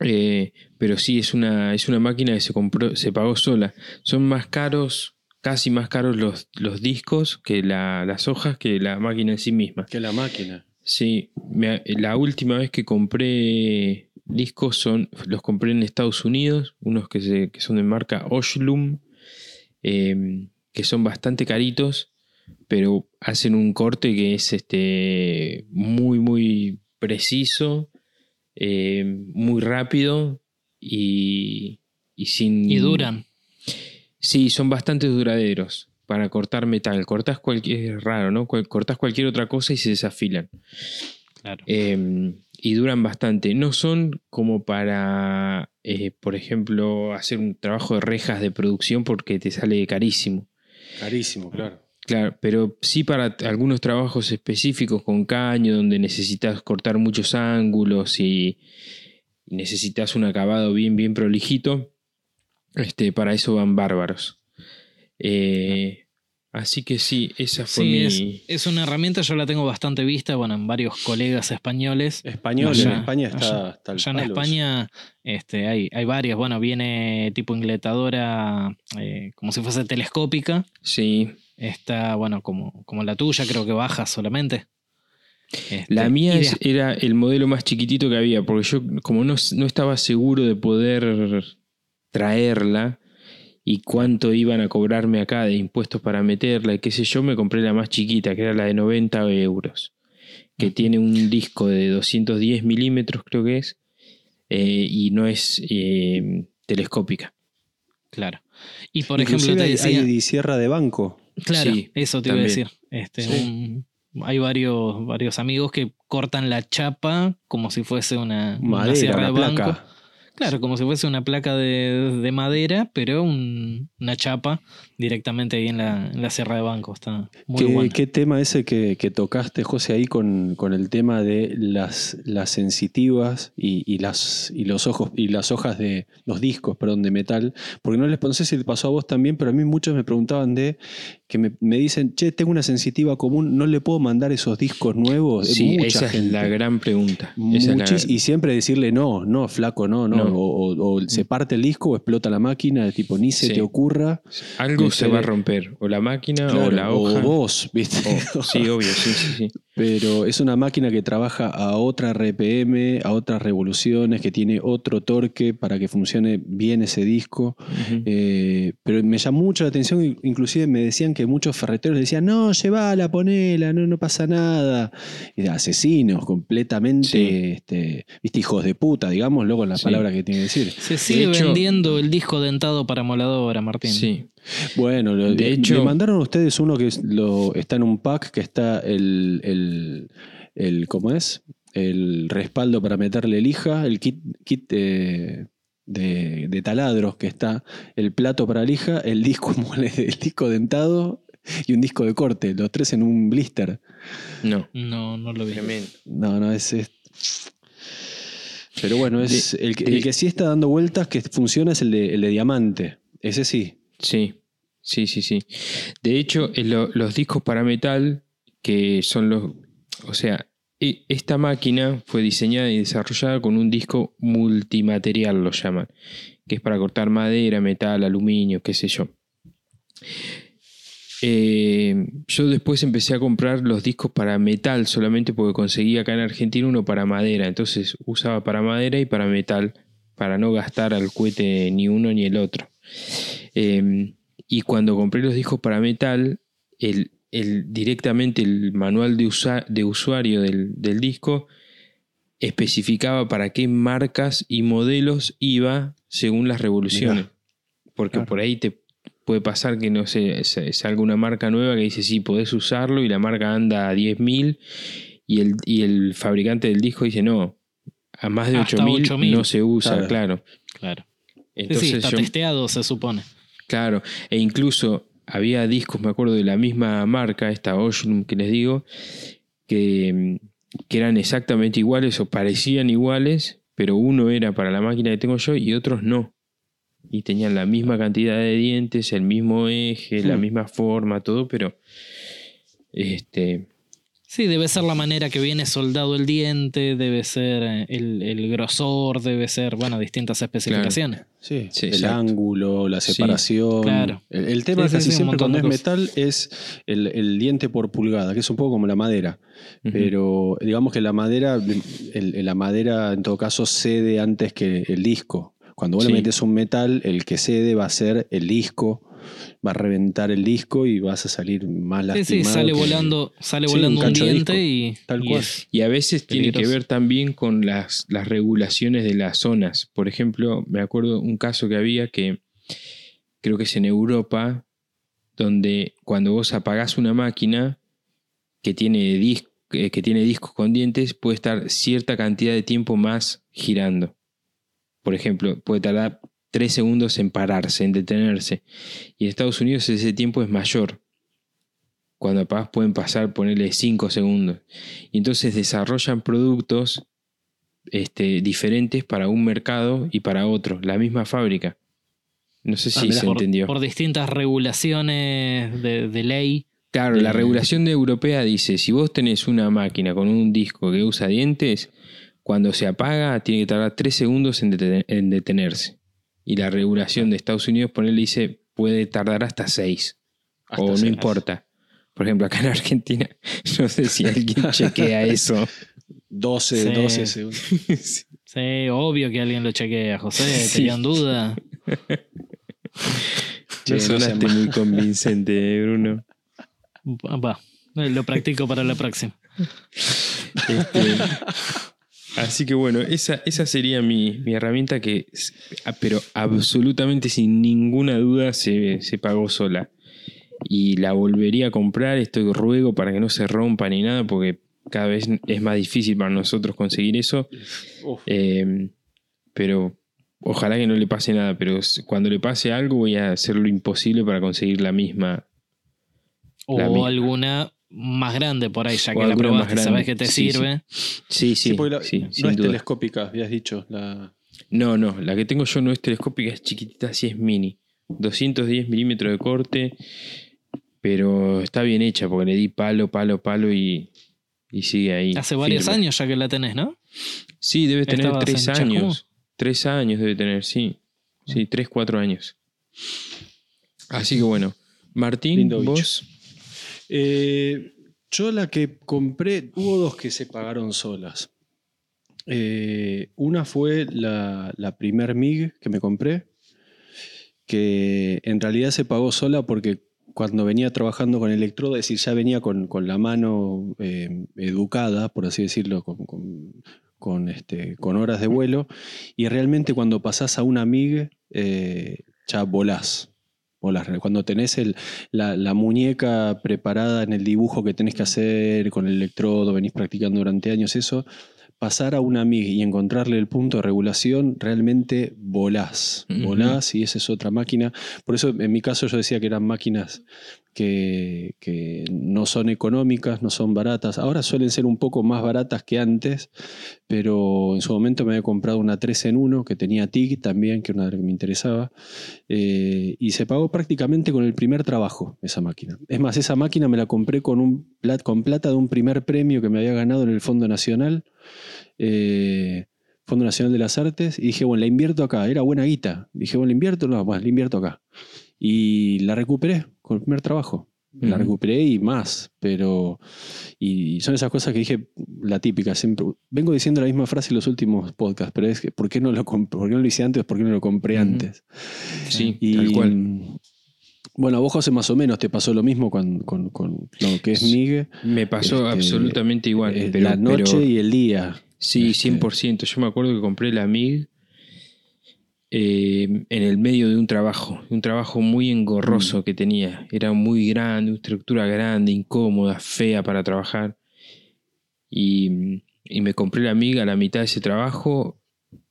Eh, pero sí es una, es una máquina que se compró, se pagó sola. Son más caros, casi más caros los, los discos que la- las hojas que la máquina en sí misma. Que la máquina. Sí, me- la última vez que compré discos son, los compré en Estados Unidos, unos que, se- que son de marca Oshlum, eh, que son bastante caritos, pero hacen un corte que es este, muy, muy preciso, eh, muy rápido y, y sin... Y duran. Sí, son bastante duraderos para cortar metal. Cortás cualquier, es raro, ¿no? Cortás cualquier otra cosa y se desafilan. Claro. Eh, y duran bastante. No son como para, eh, por ejemplo, hacer un trabajo de rejas de producción porque te sale carísimo. Carísimo, claro. Claro, pero sí para algunos trabajos específicos con caño donde necesitas cortar muchos ángulos y necesitas un acabado bien, bien prolijito, este, para eso van bárbaros. Eh, así que sí, esa fue Sí, mi... es, es una herramienta, yo la tengo bastante vista, bueno, en varios colegas españoles. Español, Allá- en España está, allá- está el Allá en. España este, hay, hay varias, bueno, viene tipo ingletadora, eh, como si fuese telescópica. Sí, Está, bueno, como, como la tuya, creo que baja solamente. Este, La mía es- era el modelo más chiquitito que había, porque yo como no, no estaba seguro de poder traerla y cuánto iban a cobrarme acá de impuestos para meterla y qué sé yo, me compré la más chiquita, que era la de 90 euros, que tiene un disco de 210 milímetros creo que es, eh, y no es eh, telescópica. Claro. Y por Inclusive ejemplo, te hay- decía. hay sierra de banco. Claro, Sí, eso te iba a decir. Este, Sí. un- hay varios, varios amigos que cortan la chapa como si fuese una, sierra una de banco. placa. Claro, como si fuese una placa de, de madera, pero un- una chapa directamente ahí en la, en la sierra de banco. Está muy ¿Qué, qué tema ese que, que tocaste, José, ahí con, con el tema de las, las sensitivas y, y las, y, los ojos, y las hojas de los discos perdón, de metal? Porque no les no sé si le pasó a vos también, pero a mí muchos me preguntaban de que me, me dicen, che, tengo una sensitiva común, ¿no le puedo mandar esos discos nuevos? Sí, Mucha esa gente. es la gran pregunta. Esa la- Y siempre decirle no, no, flaco, no, no. No. O, o- o se parte el disco o explota la máquina, tipo, ni se Sí. te ocurra. algo se va a romper, o la máquina o la hoja. vos, ¿viste? o- sí, obvio, sí, sí, sí. Pero es una máquina que trabaja a otra RPM, a otras revoluciones, que tiene otro torque para que funcione bien ese disco. Eh, pero me llamó mucho la atención, in- inclusive me decían que muchos ferreteros decían, no, llévala, ponela, no, no pasa nada. Y de asesinos, completamente, Sí. este, viste, hijos de puta, digamos, luego la Sí. palabra que tiene que decir. Se sigue hecho- vendiendo el disco dentado para moladora, Martín. Sí, Bueno, lo- De me hecho- mandaron ustedes uno que lo, está en un pack que está el, el, el- ¿cómo es? El respaldo para meterle lija, el kit, kit eh, de, de taladros que está, el plato para lija, el disco, el disco dentado y un disco de corte, los tres en un blister. no. No, no lo vi. No, no, es... es- Pero bueno, es el, que- de- el que sí está dando vueltas, que funciona, es el de, el de diamante. Ese sí. Sí, sí, sí, sí. De hecho, lo- los discos para metal, que son los. O sea, esta máquina fue diseñada y desarrollada con un disco multimaterial, lo llaman, que es para cortar madera, metal, aluminio, qué sé yo. Eh, yo después empecé a comprar los discos para metal solamente porque conseguí acá en Argentina uno para madera. Entonces usaba para madera y para metal para no gastar al cohete ni uno ni el otro. Eh, y cuando compré los discos para metal, el, el- directamente el manual de, usa- de usuario del, del disco especificaba para qué marcas y modelos iba según las revoluciones. Porque Claro. por ahí te puede pasar que no sé, sa- salga una marca nueva que dice sí, podés usarlo y la marca anda a 10.000 y el, y el fabricante del disco dice no, a más de Hasta 8.000 8.000. no se usa, Claro. claro. Claro. Sí, Entonces sí, está yo- testeado, se supone. Claro, e incluso había discos, me acuerdo, de la misma marca, esta Oshun que les digo, que, mm, que eran exactamente iguales o parecían iguales, pero uno era para la máquina que tengo yo y otros no. Y tenían la misma cantidad de dientes, el mismo eje, la Hmm. misma forma, todo, pero este, Sí, debe ser la manera que viene soldado el diente, debe ser eh, el, el grosor, debe ser, bueno, distintas especificaciones. Sí, Sí, el exacto. ángulo, la Sí, separación. claro. El, el tema Sí, casi siempre cuando es metal es el, el diente por pulgada, que es un poco como la madera. Pero digamos que la madera, el- la madera en todo caso cede antes que el disco. Cuando vos le metes un metal, el que cede va a ser el disco, va a reventar el disco y vas a salir más Sí, lastimado. sí, sale que- volando, sale Sí, volando un diente y, tal y cual. Y a veces tiene que ver también con las, las regulaciones de las zonas. Por ejemplo, me acuerdo un caso que había que creo que es en Europa, donde cuando vos apagás una máquina que tiene, eh, que tiene discos con dientes, puede estar cierta cantidad de tiempo más girando. Por ejemplo, puede tardar tres segundos en pararse, en detenerse. Y en Estados Unidos ese tiempo es mayor. Cuando apagás pueden pasar, ponerle 5 segundos. Y entonces desarrollan productos este, diferentes para un mercado y para otro, la misma fábrica. No sé Ah, si mirá, se por, entendió. por distintas regulaciones de, de ley. Claro, la regulación de europea dice, si vos tenés una máquina con un disco que usa dientes, cuando se apaga tiene que tardar 3 segundos en, deten- en detenerse. Y la regulación de Estados Unidos, ponerle, dice, puede tardar hasta 6. Hasta O no seis. importa. Por ejemplo, acá en Argentina, no sé si alguien chequea eso. 12, Sí. 12 segundos. Sí, obvio que alguien lo chequea, José, Sí. tenían duda. Che, no sonaste muy convincente, Bruno. Va, lo practico para la próxima. Este, así que bueno, esa, esa sería mi, mi herramienta que, ah, pero absolutamente sin ninguna duda se, se pagó sola. Y la volvería a comprar, estoy ruego para que no se rompa ni nada, porque cada vez es más difícil para nosotros conseguir eso. Eh, pero ojalá que no le pase nada, pero cuando le pase algo voy a hacer lo imposible para conseguir la misma. O La misma. alguna más grande por ahí, ya O que la probaste, sabes que te Sí, sirve. Sí, sí, Sí, porque la- sí, no es duda. telescópica, habías dicho. La... No, no, la que tengo yo no es telescópica, es chiquitita, sí es mini. 210 milímetros de corte, pero está bien hecha porque le di palo, palo, palo y, y sigue ahí. Hace varios años ya que la tenés, ¿no? Sí, debe tener Estabas tres años. Tres años debe tener, sí. Sí, tres, cuatro años. Así que bueno, Martín, Lindo bicho. Eh, yo la que compré, hubo dos que se pagaron solas. Eh, una fue la, la primer MIG que me compré, que en realidad se pagó sola porque cuando venía trabajando con electrodo, es decir, ya venía con, con la mano eh, educada, por así decirlo, con, con- este, con horas de vuelo, y realmente cuando pasás a una MIG, ya volás. Cuando tenés el, la, la muñeca preparada en el dibujo que tenés que hacer con el electrodo, venís practicando durante años eso, pasar a una MIG y encontrarle el punto de regulación, realmente volás. Volás y esa es otra máquina. Por eso en mi caso yo decía que eran máquinas que, que no son económicas, no son baratas. Ahora suelen ser un poco más baratas que antes, pero en su momento me había comprado una 3 en 1 que tenía TIG también, que era una de las que me interesaba, eh, y se pagó prácticamente con el primer trabajo esa máquina. Es más, esa máquina me la compré con, un, con plata de un primer premio que me había ganado en el Fondo Nacional. eh, Fondo Nacional de las Artes, y dije, bueno, la invierto acá, era buena guita. Dije, bueno, la invierto, no, bueno, la invierto acá. Y la recuperé con el primer trabajo. La recuperé y más, pero. Y son esas cosas que dije, la típica, siempre. Vengo diciendo la misma frase en los últimos podcasts, pero es que, ¿por qué no lo, por qué no lo hice antes? ¿Por qué no lo compré antes? Sí, Y, tal cual. Bueno, a vos, José, más o menos te pasó lo mismo con, con- con lo que es MIG. Me pasó Este, absolutamente igual. eh, pero- la noche pero- y el día. Sí, Este- 100%. Yo me acuerdo que compré la MIG eh, en el medio de un trabajo, un trabajo muy Mm. engorroso que tenía. Era muy grande, una estructura grande, incómoda, fea para trabajar. Y, y me compré la MIG a la mitad de ese trabajo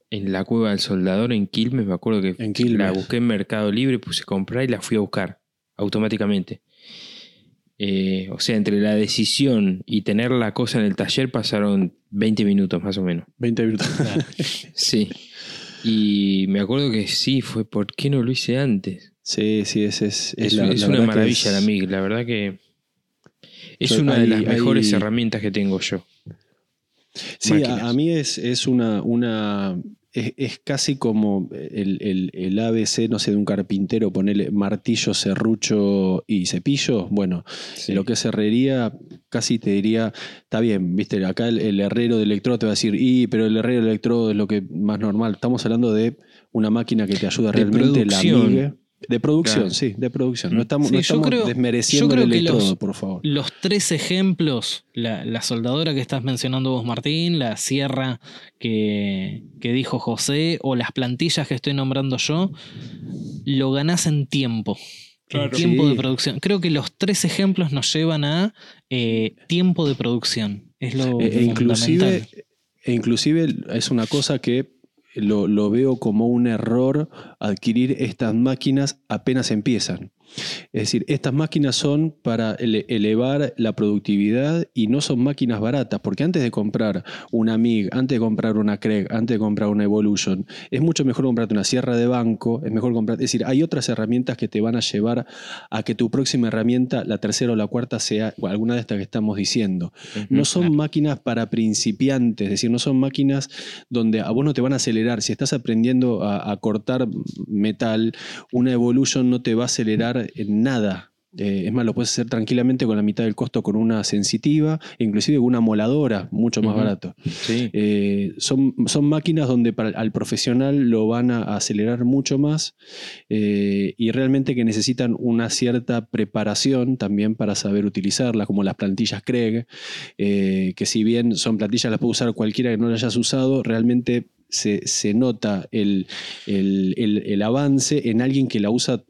en la cueva del soldador en Quilmes. Me acuerdo que En la busqué en Mercado Libre, puse a comprar y la fui a buscar automáticamente. Eh, o sea, entre la decisión y tener la cosa en el taller pasaron 20 minutos más o menos. 20 minutos. Sí. Y me acuerdo que sí, fue ¿por qué no lo hice antes? sí, sí, es, es, Es, es la una maravilla la MIG, la verdad que es Yo- una de las mejores hay- herramientas que tengo yo. Sí, a, a mí es, es una. una es, es casi como el, el- el ABC, no sé, de un carpintero, ponerle martillo, serrucho y cepillo. Bueno, en lo que es herrería, casi te diría, está bien, viste, acá el, el herrero de electrodo te va a decir, y, pero el herrero de electrodo es lo que más normal. Estamos hablando de una máquina que te ayuda De realmente, la producción. De producción, Claro. sí, de producción. Mm. No estamos, no Sí, yo estamos creo- desmereciendo yo creo el que electrodo, los- por favor. Los tres ejemplos, la, la soldadora que estás mencionando vos, Martín, la sierra que, que dijo José, o las plantillas que estoy nombrando yo, lo ganás en tiempo. Claro. En tiempo Sí. de producción. Creo que los tres ejemplos nos llevan a eh, tiempo de producción. Es lo E- e inclusive, fundamental. e inclusive es una cosa que lo, lo veo como un error adquirir estas máquinas apenas empiezan. Es decir, estas máquinas son para ele- elevar la productividad y no son máquinas baratas, porque antes de comprar una MIG, antes de comprar una Craig, antes de comprar una Evolution, es mucho mejor comprarte una sierra de banco, es mejor comprar, es decir, hay otras herramientas que te van a llevar a que tu próxima herramienta, la tercera o la cuarta, sea alguna de estas que estamos diciendo. No son máquinas para principiantes, es decir, no son máquinas donde a vos no te van a acelerar. Si estás aprendiendo a, a cortar metal, una Evolution no te va a acelerar en nada. Eh, es más, lo puedes hacer tranquilamente con la mitad del costo con una sensitiva, inclusive con una moladora, mucho más barato. Sí. Eh, son, son máquinas donde para, al profesional lo van a acelerar mucho más eh, y realmente que necesitan una cierta preparación también para saber utilizarlas, como las plantillas Craig, que si bien son plantillas las puede usar cualquiera que no las hayas usado, realmente se, se nota el, el- el- el avance en alguien que la usa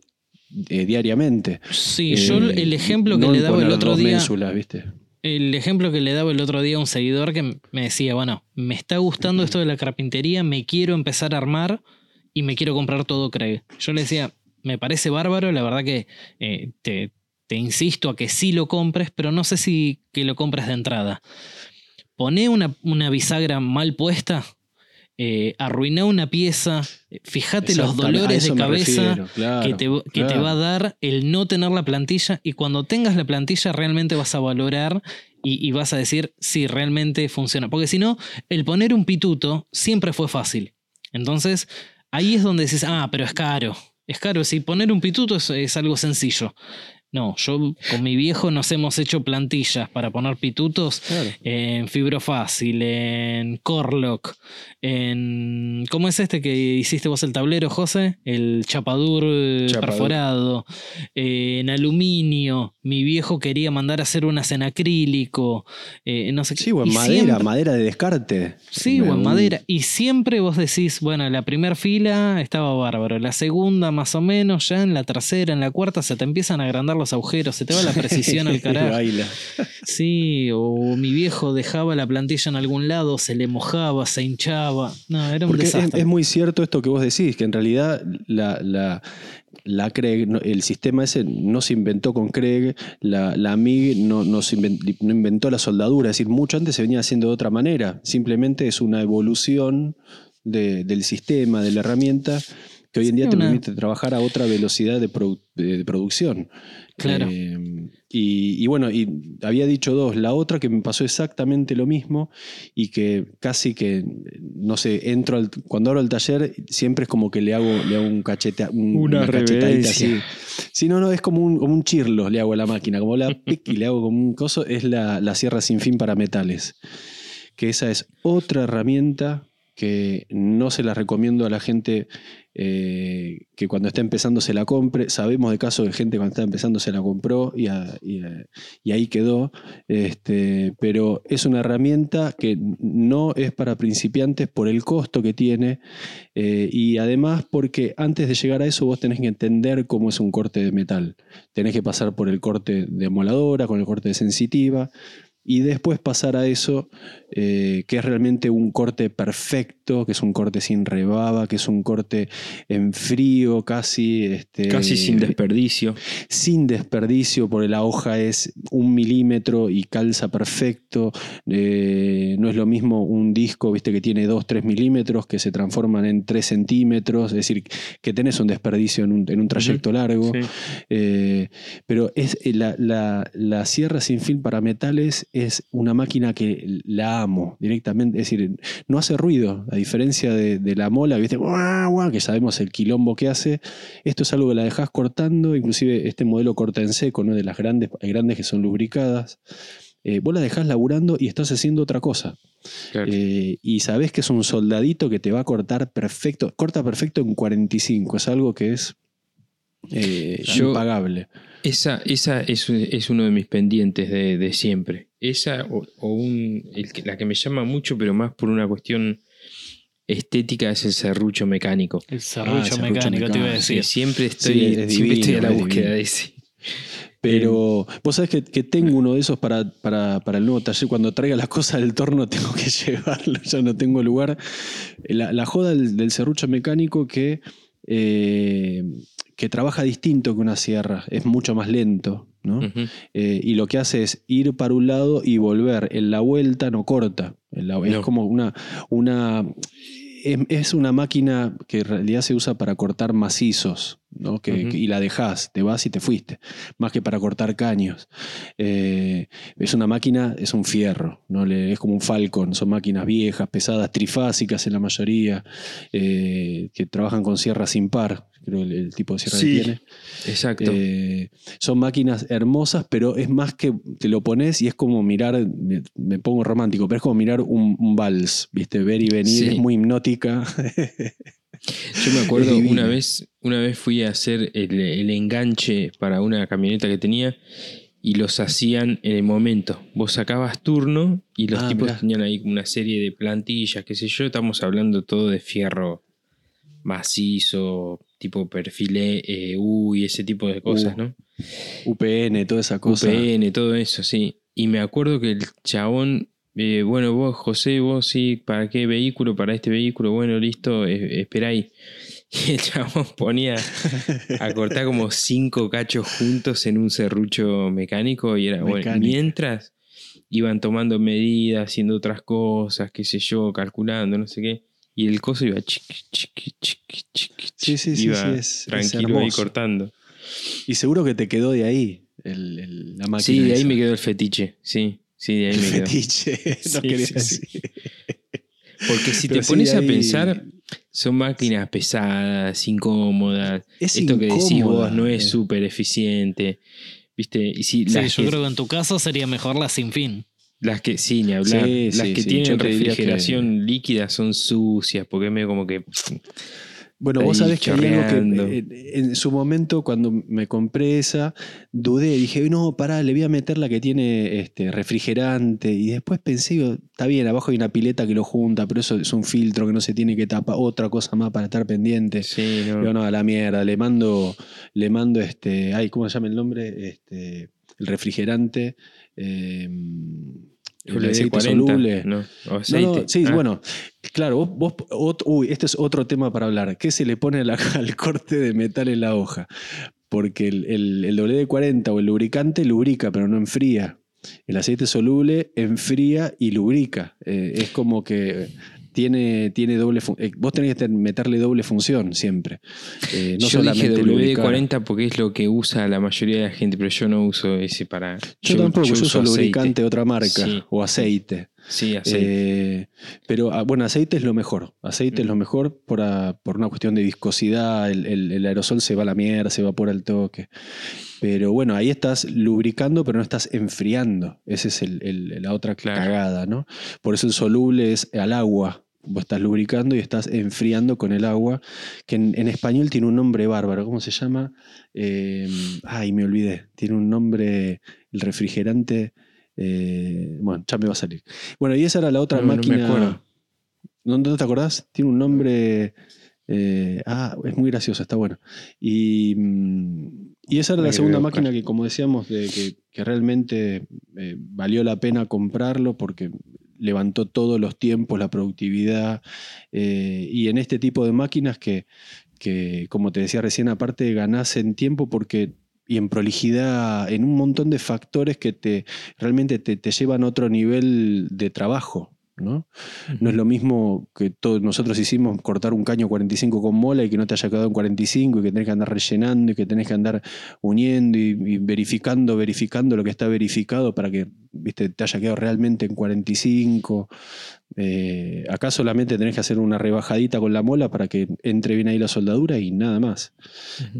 eh, diariamente. Sí, yo Eh, el ejemplo que no le daba el otro día. ménsulas, ¿viste? El ejemplo que le daba el otro día a un seguidor que me decía, bueno, me está gustando esto de la carpintería, me quiero empezar a armar y me quiero comprar todo Craig. Yo le decía, me parece bárbaro, la verdad que eh, te, te insisto a que sí lo compres, pero no sé si que lo compres de entrada. Poné una, una bisagra mal puesta, eh, arruiná una pieza, eh, fíjate los dolores de cabeza refiero, claro, que, te, que te claro. va a dar el no tener la plantilla y cuando tengas la plantilla realmente vas a valorar y, y vas a decir si realmente funciona. Porque si no, el poner un pituto siempre fue fácil. Entonces, ahí es donde dices, ah, pero es caro. Es caro, si poner un pituto es, es algo sencillo. No, yo con mi viejo nos hemos hecho plantillas para poner pitutos Claro. en Fibrofácil, en Corlock, en. ¿Cómo es este que hiciste vos el tablero, José? El chapadur, eh, Chapadur. perforado. eh, en aluminio. Mi viejo quería mandar a hacer unas en acrílico. eh, no sé qué. Sí, o en madera, siempre- madera de descarte. Sí, o en madera. Y siempre vos decís, bueno, la primera fila estaba bárbaro, la segunda más o menos, ya en la tercera, en la cuarta se te empiezan a agrandar los agujeros, se te va la precisión al carajo. Baila. Sí, o mi viejo dejaba la plantilla en algún lado, se le mojaba, se hinchaba. No, era un Porque desastre. es muy cierto esto que vos decís, que en realidad la, la, la Craig, el sistema ese no se inventó con Craig, la, la MIG no, no, se inven- no inventó la soldadura, es decir, mucho antes se venía haciendo de otra manera, simplemente es una evolución de- del sistema, de la herramienta, que hoy en Sí, día te una- permite trabajar a otra velocidad de, produ- de- producción. Claro. Eh, y, y bueno, y había dicho dos. La otra que me pasó exactamente lo mismo y que casi que, no sé, entro al, cuando abro el taller, siempre es como que le hago, le hago un cachete, un- Una cachetadita así. Sí, no, no, es como un, como un chirlo le hago a la máquina, como la pic y le hago como un coso, es la, la sierra sin fin para metales. Que esa es otra herramienta que no se las recomiendo a la gente eh, que cuando está empezando se la compre. Sabemos de casos de gente cuando está empezando se la compró y, ahí quedó. Este, pero es una herramienta que no es para principiantes por el costo que tiene eh, y además porque antes de llegar a eso vos tenés que entender cómo es un corte de metal. Tenés que pasar por el corte de amoladora, con el corte de sensitiva y después pasar a eso, eh, que es realmente un corte perfecto, que es un corte sin rebaba, que es un corte en frío, casi... Este, casi sin desperdicio. Sin desperdicio, porque la hoja es un milímetro y calza perfecto. Eh, no es lo mismo un disco, viste, que tiene 2, 3 milímetros, que se transforman en 3 centímetros, es decir, que tenés un desperdicio en un, trayecto largo. Eh, pero es la, la, la sierra sin fin para metales es una máquina que la amo directamente, es decir, no hace ruido, a diferencia de, la mola, ¿viste? que sabemos el quilombo que hace, esto es algo que la dejas cortando, inclusive este modelo corta en seco, ¿no? de las grandes, grandes que son lubricadas. Eh, vos la dejás laburando y estás haciendo otra cosa. Eh, y sabés que es un soldadito que te va a cortar perfecto, corta perfecto en 45, es algo que es eh, impagable. Esa, esa es, es, uno de mis pendientes de, siempre. Esa o, un, la que me llama mucho, pero más por una cuestión estética, es el serrucho mecánico. El serrucho, ah, mecánico, te iba a decir. siempre estoy, a la búsqueda de ese. Pero vos sabés que, tengo uno de esos para, para, el nuevo taller. Cuando traiga las cosas del torno tengo que llevarlo, ya no tengo lugar. La, joda del, serrucho mecánico que eh, que trabaja distinto que una sierra, es mucho más lento, ¿no? Eh, y lo que hace es ir para un lado y volver. En la vuelta no corta. Es como una. una es, una máquina que en realidad se usa para cortar macizos, ¿no? que, y la dejas, te vas y te fuiste, más que para cortar caños. Eh, es una máquina, es un fierro, ¿no? es como un Falcon, son máquinas viejas, pesadas, trifásicas en la mayoría, eh, que trabajan con sierra sin par, creo el, tipo de sierra que tiene. Exacto. Eh, son máquinas hermosas, pero es más que te lo pones y es como mirar, me, pongo romántico, pero es como mirar un, vals, ¿viste? Ver y venir, es muy hipnótica. Yo me acuerdo una vez, una vez fui a hacer el, enganche para una camioneta que tenía y los hacían en el momento. Vos sacabas turno y los ah, tipos tenían ahí una serie de plantillas, qué sé yo, estamos hablando todo de fierro macizo, tipo perfil EU y ese tipo de cosas, ¿no? UPN, toda esa cosa. UPN, todo eso, sí. Y me acuerdo que el chabón, eh, bueno, vos, José, vos sí, ¿para qué vehículo? Para este vehículo, bueno, listo, esperáis. Y el chabón ponía a cortar como cinco cachos juntos en un serrucho mecánico y era, bueno, mientras iban tomando medidas, haciendo otras cosas, qué sé yo, calculando, no sé qué. Y el coso iba chiqui, chiqui, chiqui, chiqui. Sí, sí, sí, sí es, tranquilo ahí cortando. Y seguro que te quedó de ahí el, la máquina. Sí, de ahí me quedó el fetiche. Sí, sí, de ahí me quedó. Fetiche, no quería decir. Porque si te pones a pensar, son máquinas pesadas, incómodas. Esto que decís vos no es súper eficiente. ¿Viste? Y si sí, yo creo que en tu caso sería mejor la sin fin. Las que, sí, ni hablar. las que tienen refrigeración líquida son sucias, porque es medio como que. Bueno, vos sabés que hay algo que eh, en su momento, cuando me compré esa, dudé, dije, no, pará, le voy a meter la que tiene este, refrigerante. Y después pensé, está bien, abajo hay una pileta que lo junta, pero eso es un filtro que no se tiene que tapar, otra cosa más para estar pendiente. Sí, no. Yo no, a la mierda, le mando, le mando este, ay, ¿cómo se llama el nombre? Este, el refrigerante. Eh, el aceite soluble. No, sí, ah. bueno, claro, vos, uy, este es otro tema para hablar. ¿Qué se le pone al corte de metal en la hoja? Porque el, el, WD-40 o el lubricante lubrica, pero no enfría. El aceite soluble enfría y lubrica. Eh, es como que tiene, tiene doble eh, vos tenés que meterle doble función siempre. Eh, no yo dije WD-40 porque es lo que usa la mayoría de la gente, pero yo no uso ese para. Yo, tampoco, yo, uso, lubricante de otra marca o aceite. Sí, aceite. Eh, pero ah, bueno, aceite es lo mejor. Aceite es lo mejor por, ah, por una cuestión de viscosidad. El, aerosol se va a la mierda, se evapora el toque. Pero bueno, ahí estás lubricando, pero no estás enfriando. Esa es la otra cagada, ¿no? Por eso el soluble es al agua vos estás lubricando y estás enfriando con el agua, que en, en español tiene un nombre bárbaro. ¿Cómo se llama? Eh, ay, me olvidé. Tiene un nombre, el refrigerante. eh, bueno, ya me va a salir. Bueno, y esa era la otra No, no me máquina. acuerdo. ¿No, no te acordás? Tiene un nombre. eh, ah, es muy gracioso, está bueno. Y, mm, y esa era La segunda máquina que, como decíamos, de que, que realmente eh, valió la pena comprarlo porque levantó todos los tiempos, la productividad. eh, y en este tipo de máquinas que, que, como te decía recién, aparte ganás en tiempo porque y en prolijidad, en un montón de factores que te realmente te, te llevan a otro nivel de trabajo. ¿No? No es lo mismo que todos nosotros hicimos cortar un caño 45 con mola y que no te haya quedado en 45 y que tenés que andar rellenando y que tenés que andar uniendo y, y verificando, verificando lo que está verificado para que viste, te haya quedado realmente en 45. Eh, acá solamente tenés que hacer una rebajadita con la mola para que entre bien ahí la soldadura y nada más.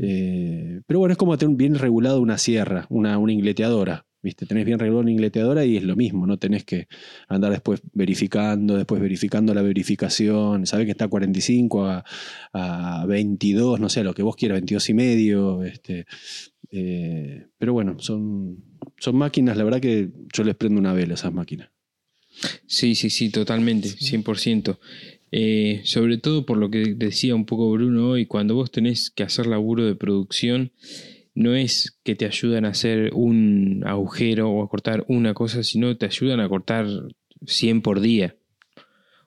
Eh, pero bueno, es como tener bien regulado una sierra, una, una ingleteadora. ¿Viste? Tenés bien regulado una ingleteadora y es lo mismo, no tenés que andar después verificando, después verificando la verificación. Sabés que está a 45, a, a 22, no sé, a lo que vos quieras, 22 y medio. Este, eh, pero bueno, son, son máquinas, la verdad que yo les prendo una vela a esas máquinas. Sí, sí, sí, totalmente, 100%. Eh, sobre todo por lo que decía un poco Bruno hoy, cuando vos tenés que hacer laburo de producción, no es que te ayudan a hacer un agujero o a cortar una cosa, sino te ayudan a cortar 100 por día.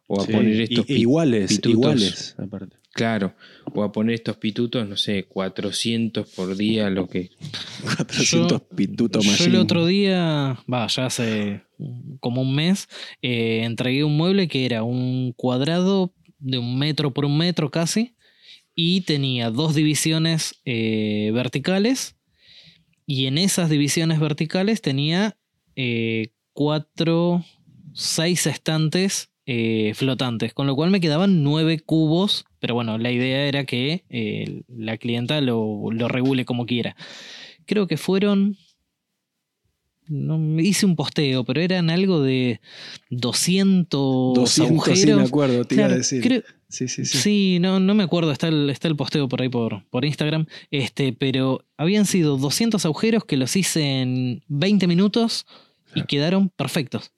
O a Sí, poner estos y- iguales, pitutos. iguales, aparte. Claro, o a poner estos pitutos, no sé, 400 por día, lo que... 400 pitutos Yo el otro día, va, ya hace como un mes, eh, entregué un mueble que era un cuadrado de un metro por un metro casi y tenía dos divisiones eh, verticales y en esas divisiones verticales tenía eh, cuatro, seis estantes eh, flotantes, con lo cual me quedaban nueve cubos, pero bueno, la idea era que la clienta lo, lo regule como quiera. Creo que fueron no hice un posteo, pero eran algo de 200, 200, sí, agujeros. me acuerdo, te iba a decir. creo- Sí, sí, sí. Sí, no, no me acuerdo, está el, está el posteo por ahí por, por Instagram, este, pero habían sido 200 agujeros que los hice en 20 minutos y Claro. quedaron perfectos.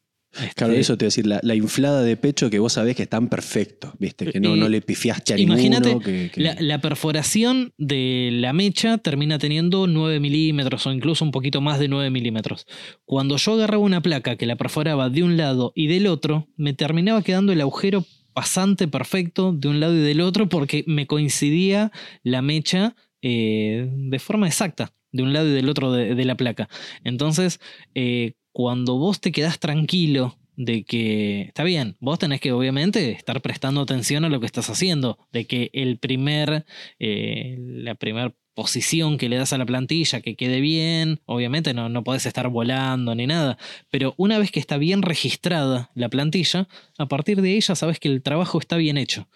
Claro, Este, eso te voy a decir, la, la inflada de pecho que vos sabés que están perfectos, ¿viste? Que no, Eh, no le pifiaste a imagínate, ninguno. Que- La, la perforación de la mecha termina teniendo 9 milímetros o incluso un poquito más de 9 milímetros. Cuando yo agarraba una placa que la perforaba de un lado y del otro, me terminaba quedando el agujero pasante perfecto de un lado y del otro porque me coincidía la mecha eh, de forma exacta de un lado y del otro de, la placa. Entonces, eh, cuando vos te quedás tranquilo de que está bien, vos tenés que obviamente estar prestando atención a lo que estás haciendo, de que el primer, eh, la primera posición que le das a la plantilla, que quede bien, obviamente no, no podés estar volando ni nada, pero una vez que está bien registrada la plantilla, a partir de ya sabes que el trabajo está bien hecho.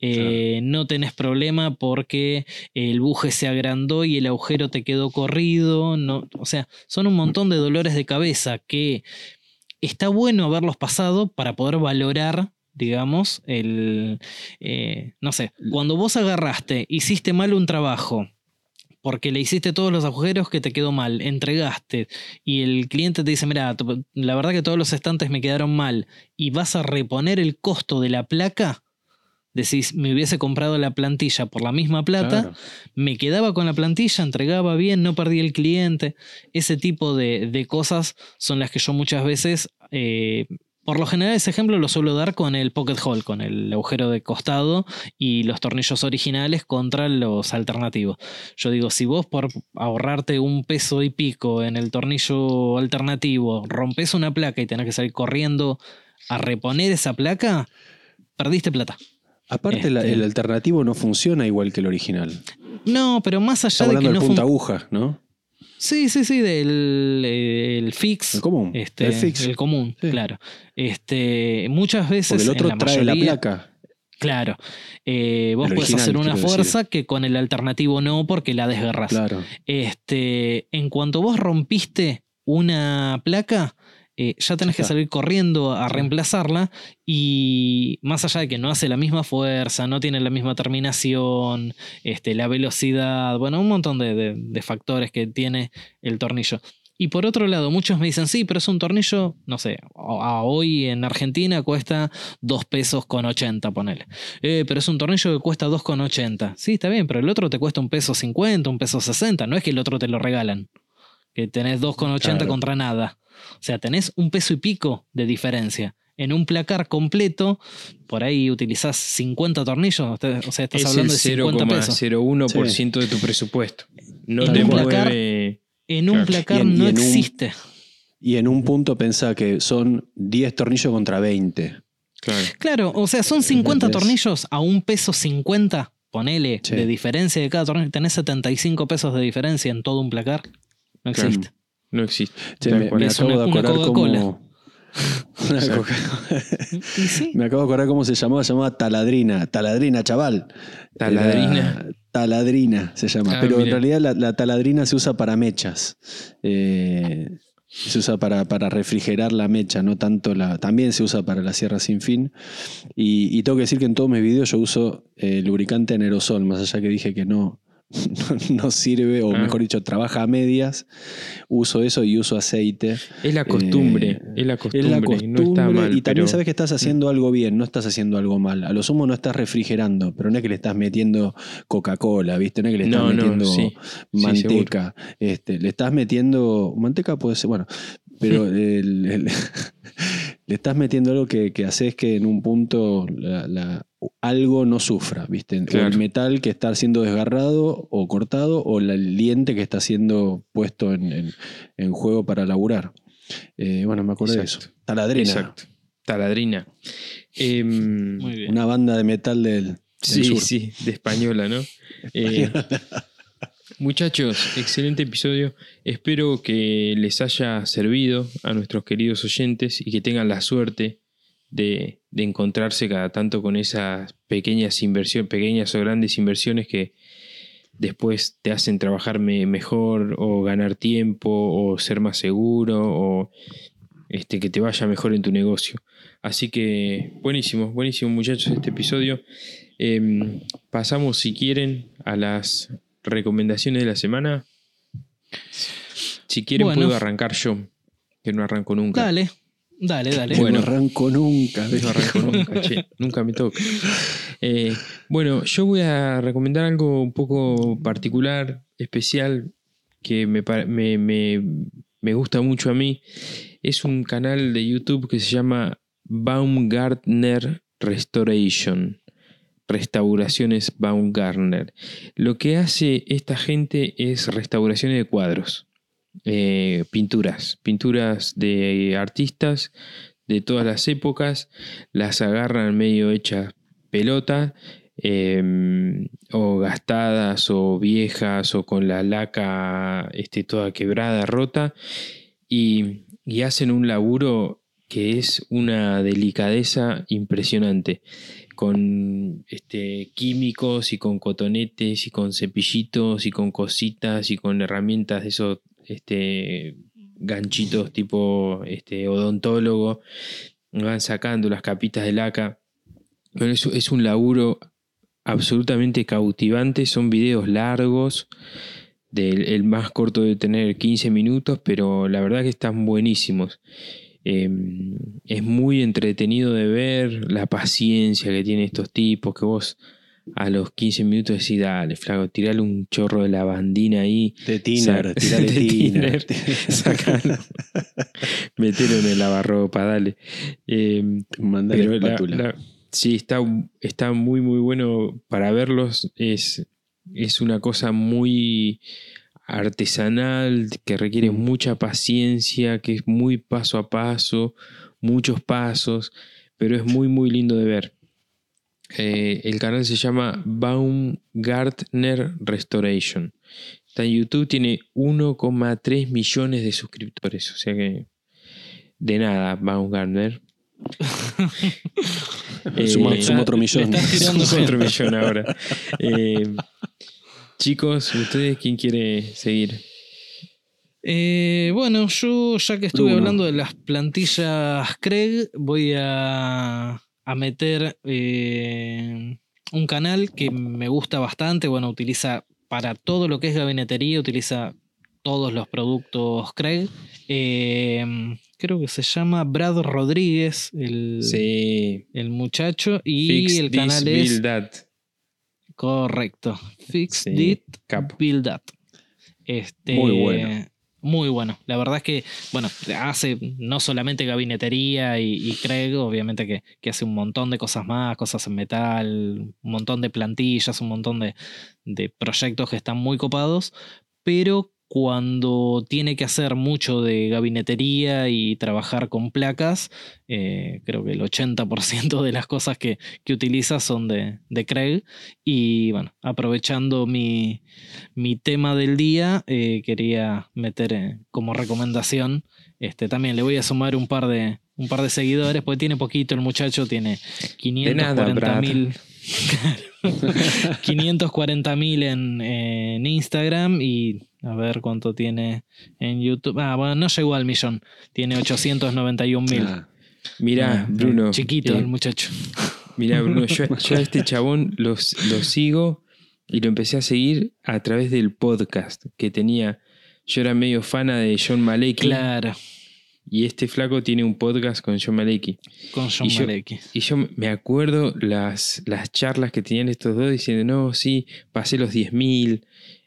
Eh, No tenés problema porque el buje se agrandó y el agujero te quedó corrido. No, o sea, son un montón de dolores de cabeza que está bueno haberlos pasado para poder valorar, digamos, el. eh, no sé, cuando vos agarraste, hiciste mal un trabajo. Porque le hiciste todos los agujeros que te quedó mal, entregaste y el cliente te dice, mira, la verdad que todos los estantes me quedaron mal y vas a reponer el costo de la placa, decís, me hubiese comprado la plantilla por la misma plata, Claro. me quedaba con la plantilla, entregaba bien, no perdí el cliente. Ese tipo de, de cosas son las que yo muchas veces, eh, por lo general ese ejemplo lo suelo dar con el pocket hole, con el agujero de costado y los tornillos originales contra los alternativos. Yo digo, si vos por ahorrarte un peso y pico en el tornillo alternativo rompes una placa y tenés que salir corriendo a reponer esa placa, perdiste plata. Aparte, la- Este- el alternativo no funciona igual que el original. No, pero más Está allá de que no punta un- aguja, ¿no? Sí, sí, sí, del eh, el fix. El común. Este, el fix. El común, Sí. claro. Este, muchas veces. Porque el en otro la trae la placa. Claro. Eh, vos original, hacer una fuerza que con el alternativo no, porque la desgarras. Claro. Este, en cuanto vos rompiste una placa, eh, ya tenés que salir corriendo a reemplazarla y más allá de que no hace la misma fuerza, no tiene la misma terminación, este, la velocidad, bueno, un montón de factores que tiene el tornillo. Y por otro lado, muchos me dicen, sí, pero es un tornillo, no sé, hoy en Argentina cuesta 2 pesos con 80, ponele. Eh, pero es un tornillo que cuesta 2 con 80. Sí, está bien, pero el otro te cuesta un peso 50, un peso 60. No es que el otro te lo regalan. Que tenés 2 con 80 contra nada. O sea, tenés un peso y pico de diferencia. En un placar completo, por ahí utilizás 50 tornillos, o sea, estás hablando de 50 pesos. 0,01% de tu presupuesto. No te mueve en un placar no existe. y en un punto pensá que son 10 tornillos contra 20. Claro. o sea, son 50 tornillos a un peso 50, ponele, de diferencia de cada tornillo. Tenés 75 pesos de diferencia en todo un placar. No existe. No existe. me, acabo de acordar cómo... Me acabo de acordar cómo se llamaba, se llamaba taladrina, taladrina, chaval. Taladrina. taladrina se llama, ah, pero en realidad la, taladrina se usa para mechas. Eh, se usa para, refrigerar la mecha, no tanto la. También se usa para la sierra sin fin. Y, tengo que decir que en todos mis videos yo uso eh, lubricante en aerosol, más allá que dije que no, no, sirve, o ah. mejor dicho, trabaja a medias. Uso eso y uso aceite. Es la costumbre, eh, es la costumbre. no está mal, y también sabes que estás haciendo algo bien, no estás haciendo algo mal. A lo sumo no estás refrigerando, pero no es que le estás metiendo Coca-Cola, ¿viste? No es que le estás metiendo manteca. este, le estás metiendo. Manteca puede ser, bueno, pero le estás metiendo algo que, que haces que en un punto algo no sufra, ¿viste? O el metal que está siendo desgarrado o cortado o el diente que está siendo puesto en, juego para laburar. Eh, bueno, me acuerdo de eso. Taladrina. Exacto. Taladrina. Em, Una banda de metal del. sí, sí, de española, ¿no? Eh, Muchachos, excelente episodio. Espero que les haya servido a nuestros queridos oyentes y que tengan la suerte de, encontrarse cada tanto con esas pequeñas inversiones, pequeñas o grandes inversiones que después te hacen trabajar mejor o ganar tiempo o ser más seguro o este, que te vaya mejor en tu negocio. Así que buenísimo, buenísimo muchachos este episodio. Em, pasamos si quieren a las recomendaciones de la semana. Si quieren puedo arrancar yo, que no arranco nunca. Dale, dale, dale. Bueno, no arranco nunca. No arranco nunca, nunca me toca. Eh, bueno, yo voy a recomendar algo un poco particular, especial, que me, me, me gusta mucho a mí. Es un canal de YouTube que se llama Baumgartner Restoration. Restauraciones Baumgartner. Lo que hace esta gente es restauraciones de cuadros, eh, pinturas, pinturas de artistas de todas las épocas, las agarran medio hechas pelota, em, o gastadas, o viejas, o con la laca este, toda quebrada, rota, y, hacen un laburo que es una delicadeza impresionante con este, químicos y con cotonetes y con cepillitos y con cositas y con herramientas de esos este, ganchitos tipo este, odontólogo. Van sacando las capitas de laca. Bueno, es, es un laburo absolutamente cautivante. Son videos largos. Del, el más corto de tener 15 minutos, pero la verdad que están buenísimos. Em, es muy entretenido de ver la paciencia que tienen estos tipos, que vos a los 15 minutos decís, dale, flaco, tirale un chorro de lavandina ahí. De tiner, tirale tiner. Sacalo. Metelo en el lavarropa, dale. Eh, Mandale la, sí, está, está muy, muy bueno para verlos. Es, es una cosa muy artesanal, que requiere mucha paciencia, que es muy paso a paso, muchos pasos, pero es muy muy lindo de ver. Eh, el canal se llama Baumgartner Restoration. Está en YouTube, tiene 1,3 millones de suscriptores, o sea que de nada, Baumgartner. eh, suma, otro millón. Suma otro millón ahora. Eh, Chicos, ¿ustedes quién quiere seguir? Eh, bueno, yo ya que estuve Bruno. hablando de las plantillas Craig, voy a, a meter eh, un canal que me gusta bastante. Bueno, utiliza para todo lo que es gabinetería, utiliza todos los productos Craig. Eh, creo que se llama Brad Rodríguez, el, Sí. el muchacho, y Fix el this, canal es build that. correcto. Fix Sí, It capo. Build That. Este, Muy bueno. Muy bueno. La verdad es que, bueno, hace no solamente gabinetería y, y Craig, obviamente que, que hace un montón de cosas más, cosas en metal, un montón de plantillas, un montón de, de proyectos que están muy copados, pero cuando tiene que hacer mucho de gabinetería y trabajar con placas, eh, creo que el 80% de las cosas que, que utiliza son de, de Craig. Y bueno, aprovechando mi, mi tema del día, eh, quería meter eh, como recomendación. Este, también le voy a sumar un par de, un par de seguidores, porque tiene poquito el muchacho, tiene nada, 540 mil. 540 mil en, en Instagram y a ver cuánto tiene en YouTube. Ah, bueno, no llegó al millón, tiene 891 mil. Ah, Mirá, Bruno. Chiquito eh, el muchacho. Mirá, Bruno, yo, yo a este chabón los, lo sigo y lo empecé a seguir a través del podcast que tenía. Yo era medio fana de John Malecki Claro, y este flaco tiene un podcast con John Malecki. con John Y yo-. Y yo me acuerdo las, las charlas que tenían estos dos diciendo, no, sí, pasé los 10.000.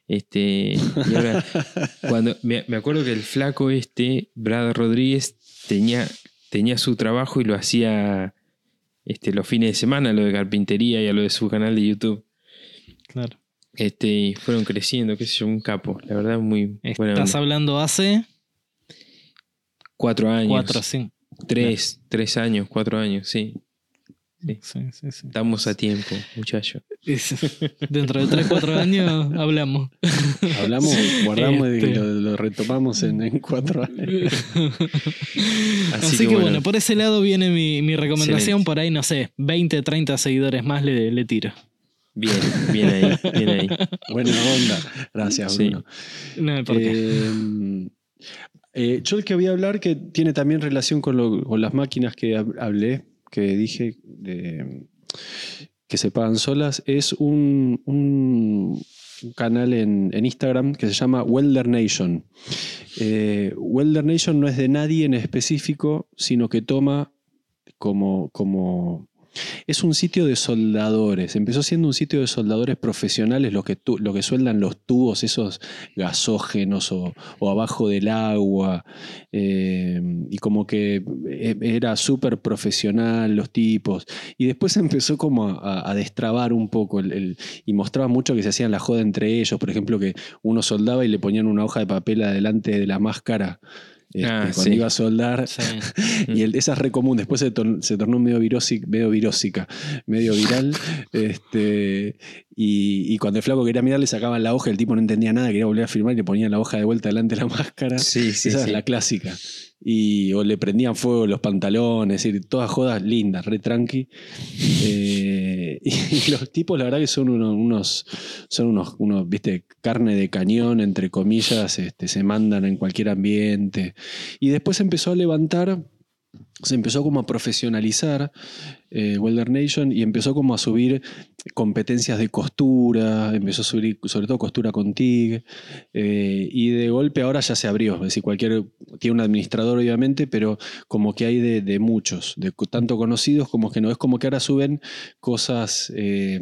Este, y ahora, cuando, me, me acuerdo que el flaco este, Brad Rodríguez, tenía, tenía su trabajo y lo hacía este, los fines de semana, lo de carpintería y a lo de su canal de YouTube. Claro. Este, y fueron creciendo, qué sé yo, un capo. La verdad, muy Estás hablando hace Cuatro años. cuatro, sí. Tres, tres años, cuatro años, sí. Sí, sí, sí. Estamos a tiempo, muchacho. Dentro de 3, 4 años hablamos. hablamos, guardamos y Este. lo, lo retomamos en, en cuatro años. Así, que que, bueno, bueno. por ese lado viene mi, mi recomendación. Excelente. Por ahí, no sé, 20, 30 seguidores más le, le tiro. Bien, bien ahí, bien ahí. Buena onda. Gracias, Sí. Bruno. No, ¿por qué? Eh, eh, yo el que voy a hablar, que tiene también relación con, las máquinas que hab- hablé, que dije que se pagan solas, es un, canal en, en Instagram que se llama Welder Nation. Eh, Welder Nation no es de nadie en específico, sino que toma como, como es un sitio de soldadores. Empezó siendo un sitio de soldadores profesionales, los que, lo que sueldan los tubos, esos gasógenos o, abajo del agua. eh, y como que eh, era súper profesional los tipos. Y después empezó como a, destrabar un poco y mostraba mucho que se hacían la joda entre ellos. Por ejemplo, que uno soldaba y le ponían una hoja de papel adelante de la máscara. Este, Ah, cuando sí. iba a soldar, Sí. y el- esa es re común, después se, tor- se tornó medio, virósi- medio virósica, medio viral. este, y, y cuando el flaco quería mirar, le sacaban la hoja, el tipo no entendía nada, quería volver a filmar y le ponían la hoja de vuelta delante de la máscara. Sí, sí, esa sí. es la clásica. Y, o le prendían fuego los pantalones, es decir, todas jodas lindas, re tranqui. Eh, y, los tipos, la verdad que son unos, son unos, unos, viste, carne de cañón, entre comillas, este, se mandan en cualquier ambiente. Y después empezó a levantar, se empezó como a profesionalizar eh, Welder Nation y empezó como a subir competencias de costura, empezó a subir sobre todo costura con TIG, eh, y de golpe ahora ya se abrió, es decir, cualquier, tiene un administrador obviamente, pero como que hay de, de muchos, de tanto conocidos como que no, es como que ahora suben cosas eh,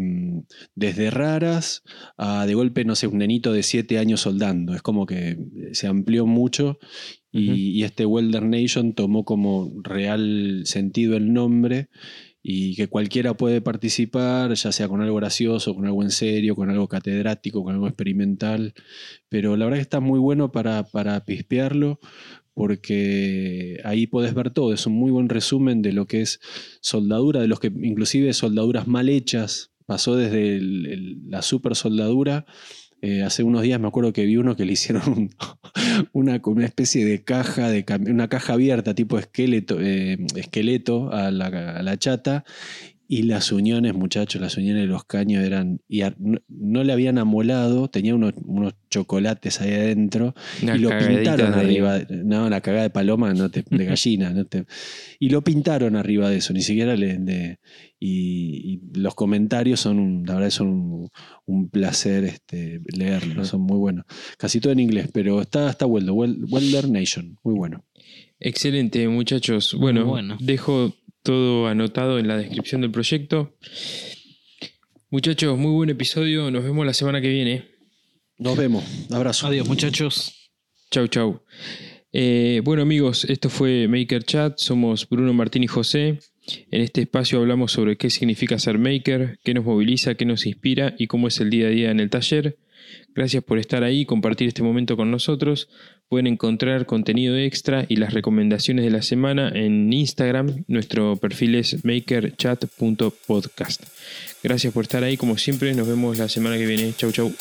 desde raras a de golpe, no sé, un nenito de 7 años soldando, es como que se amplió mucho y, y este Welder Nation tomó como real sentido el nombre y que cualquiera puede participar, ya sea con algo gracioso, con algo en serio, con algo catedrático, con algo experimental, pero la verdad que está muy bueno para, para pispearlo porque ahí podés ver todo, es un muy buen resumen de lo que es soldadura, de los que inclusive soldaduras mal hechas, pasó desde la super soldadura. Eh, hace unos días me acuerdo que vi uno que le hicieron un- una, especie de caja, de, una caja abierta tipo esqueleto, eh, esqueleto a la chata Y las uniones, muchachos, las uniones de los caños eran. Y ar- no, no le habían amolado, tenía unos, unos chocolates ahí adentro. Una y lo pintaron de- arriba. No, la cagada de paloma, no te- de gallina. no te- y lo pintaron arriba de eso, ni siquiera le. le- y, y los comentarios son, un- la verdad, son un, un placer este, leerlos, son muy buenos. Casi todo en inglés, pero está, está Welder, Wel- Welder Nation, muy bueno. Excelente, muchachos. Bueno, bueno. dejo todo anotado en la descripción del proyecto. Muchachos, muy buen episodio. Nos vemos la semana que viene. Nos vemos, abrazo. Adiós, muchachos. Chau, chau. Eh, bueno amigos, esto fue Maker Chat, somos Bruno Martín y José. En este espacio hablamos sobre qué significa ser maker, qué nos moviliza, qué nos inspira y cómo es el día a día en el taller. Gracias por estar ahí y compartir este momento con nosotros. Pueden encontrar contenido extra y las recomendaciones de la semana en Instagram. Nuestro perfil es makerchat.podcast. Gracias por estar ahí, como siempre. Nos vemos la semana que viene. Chau, chau.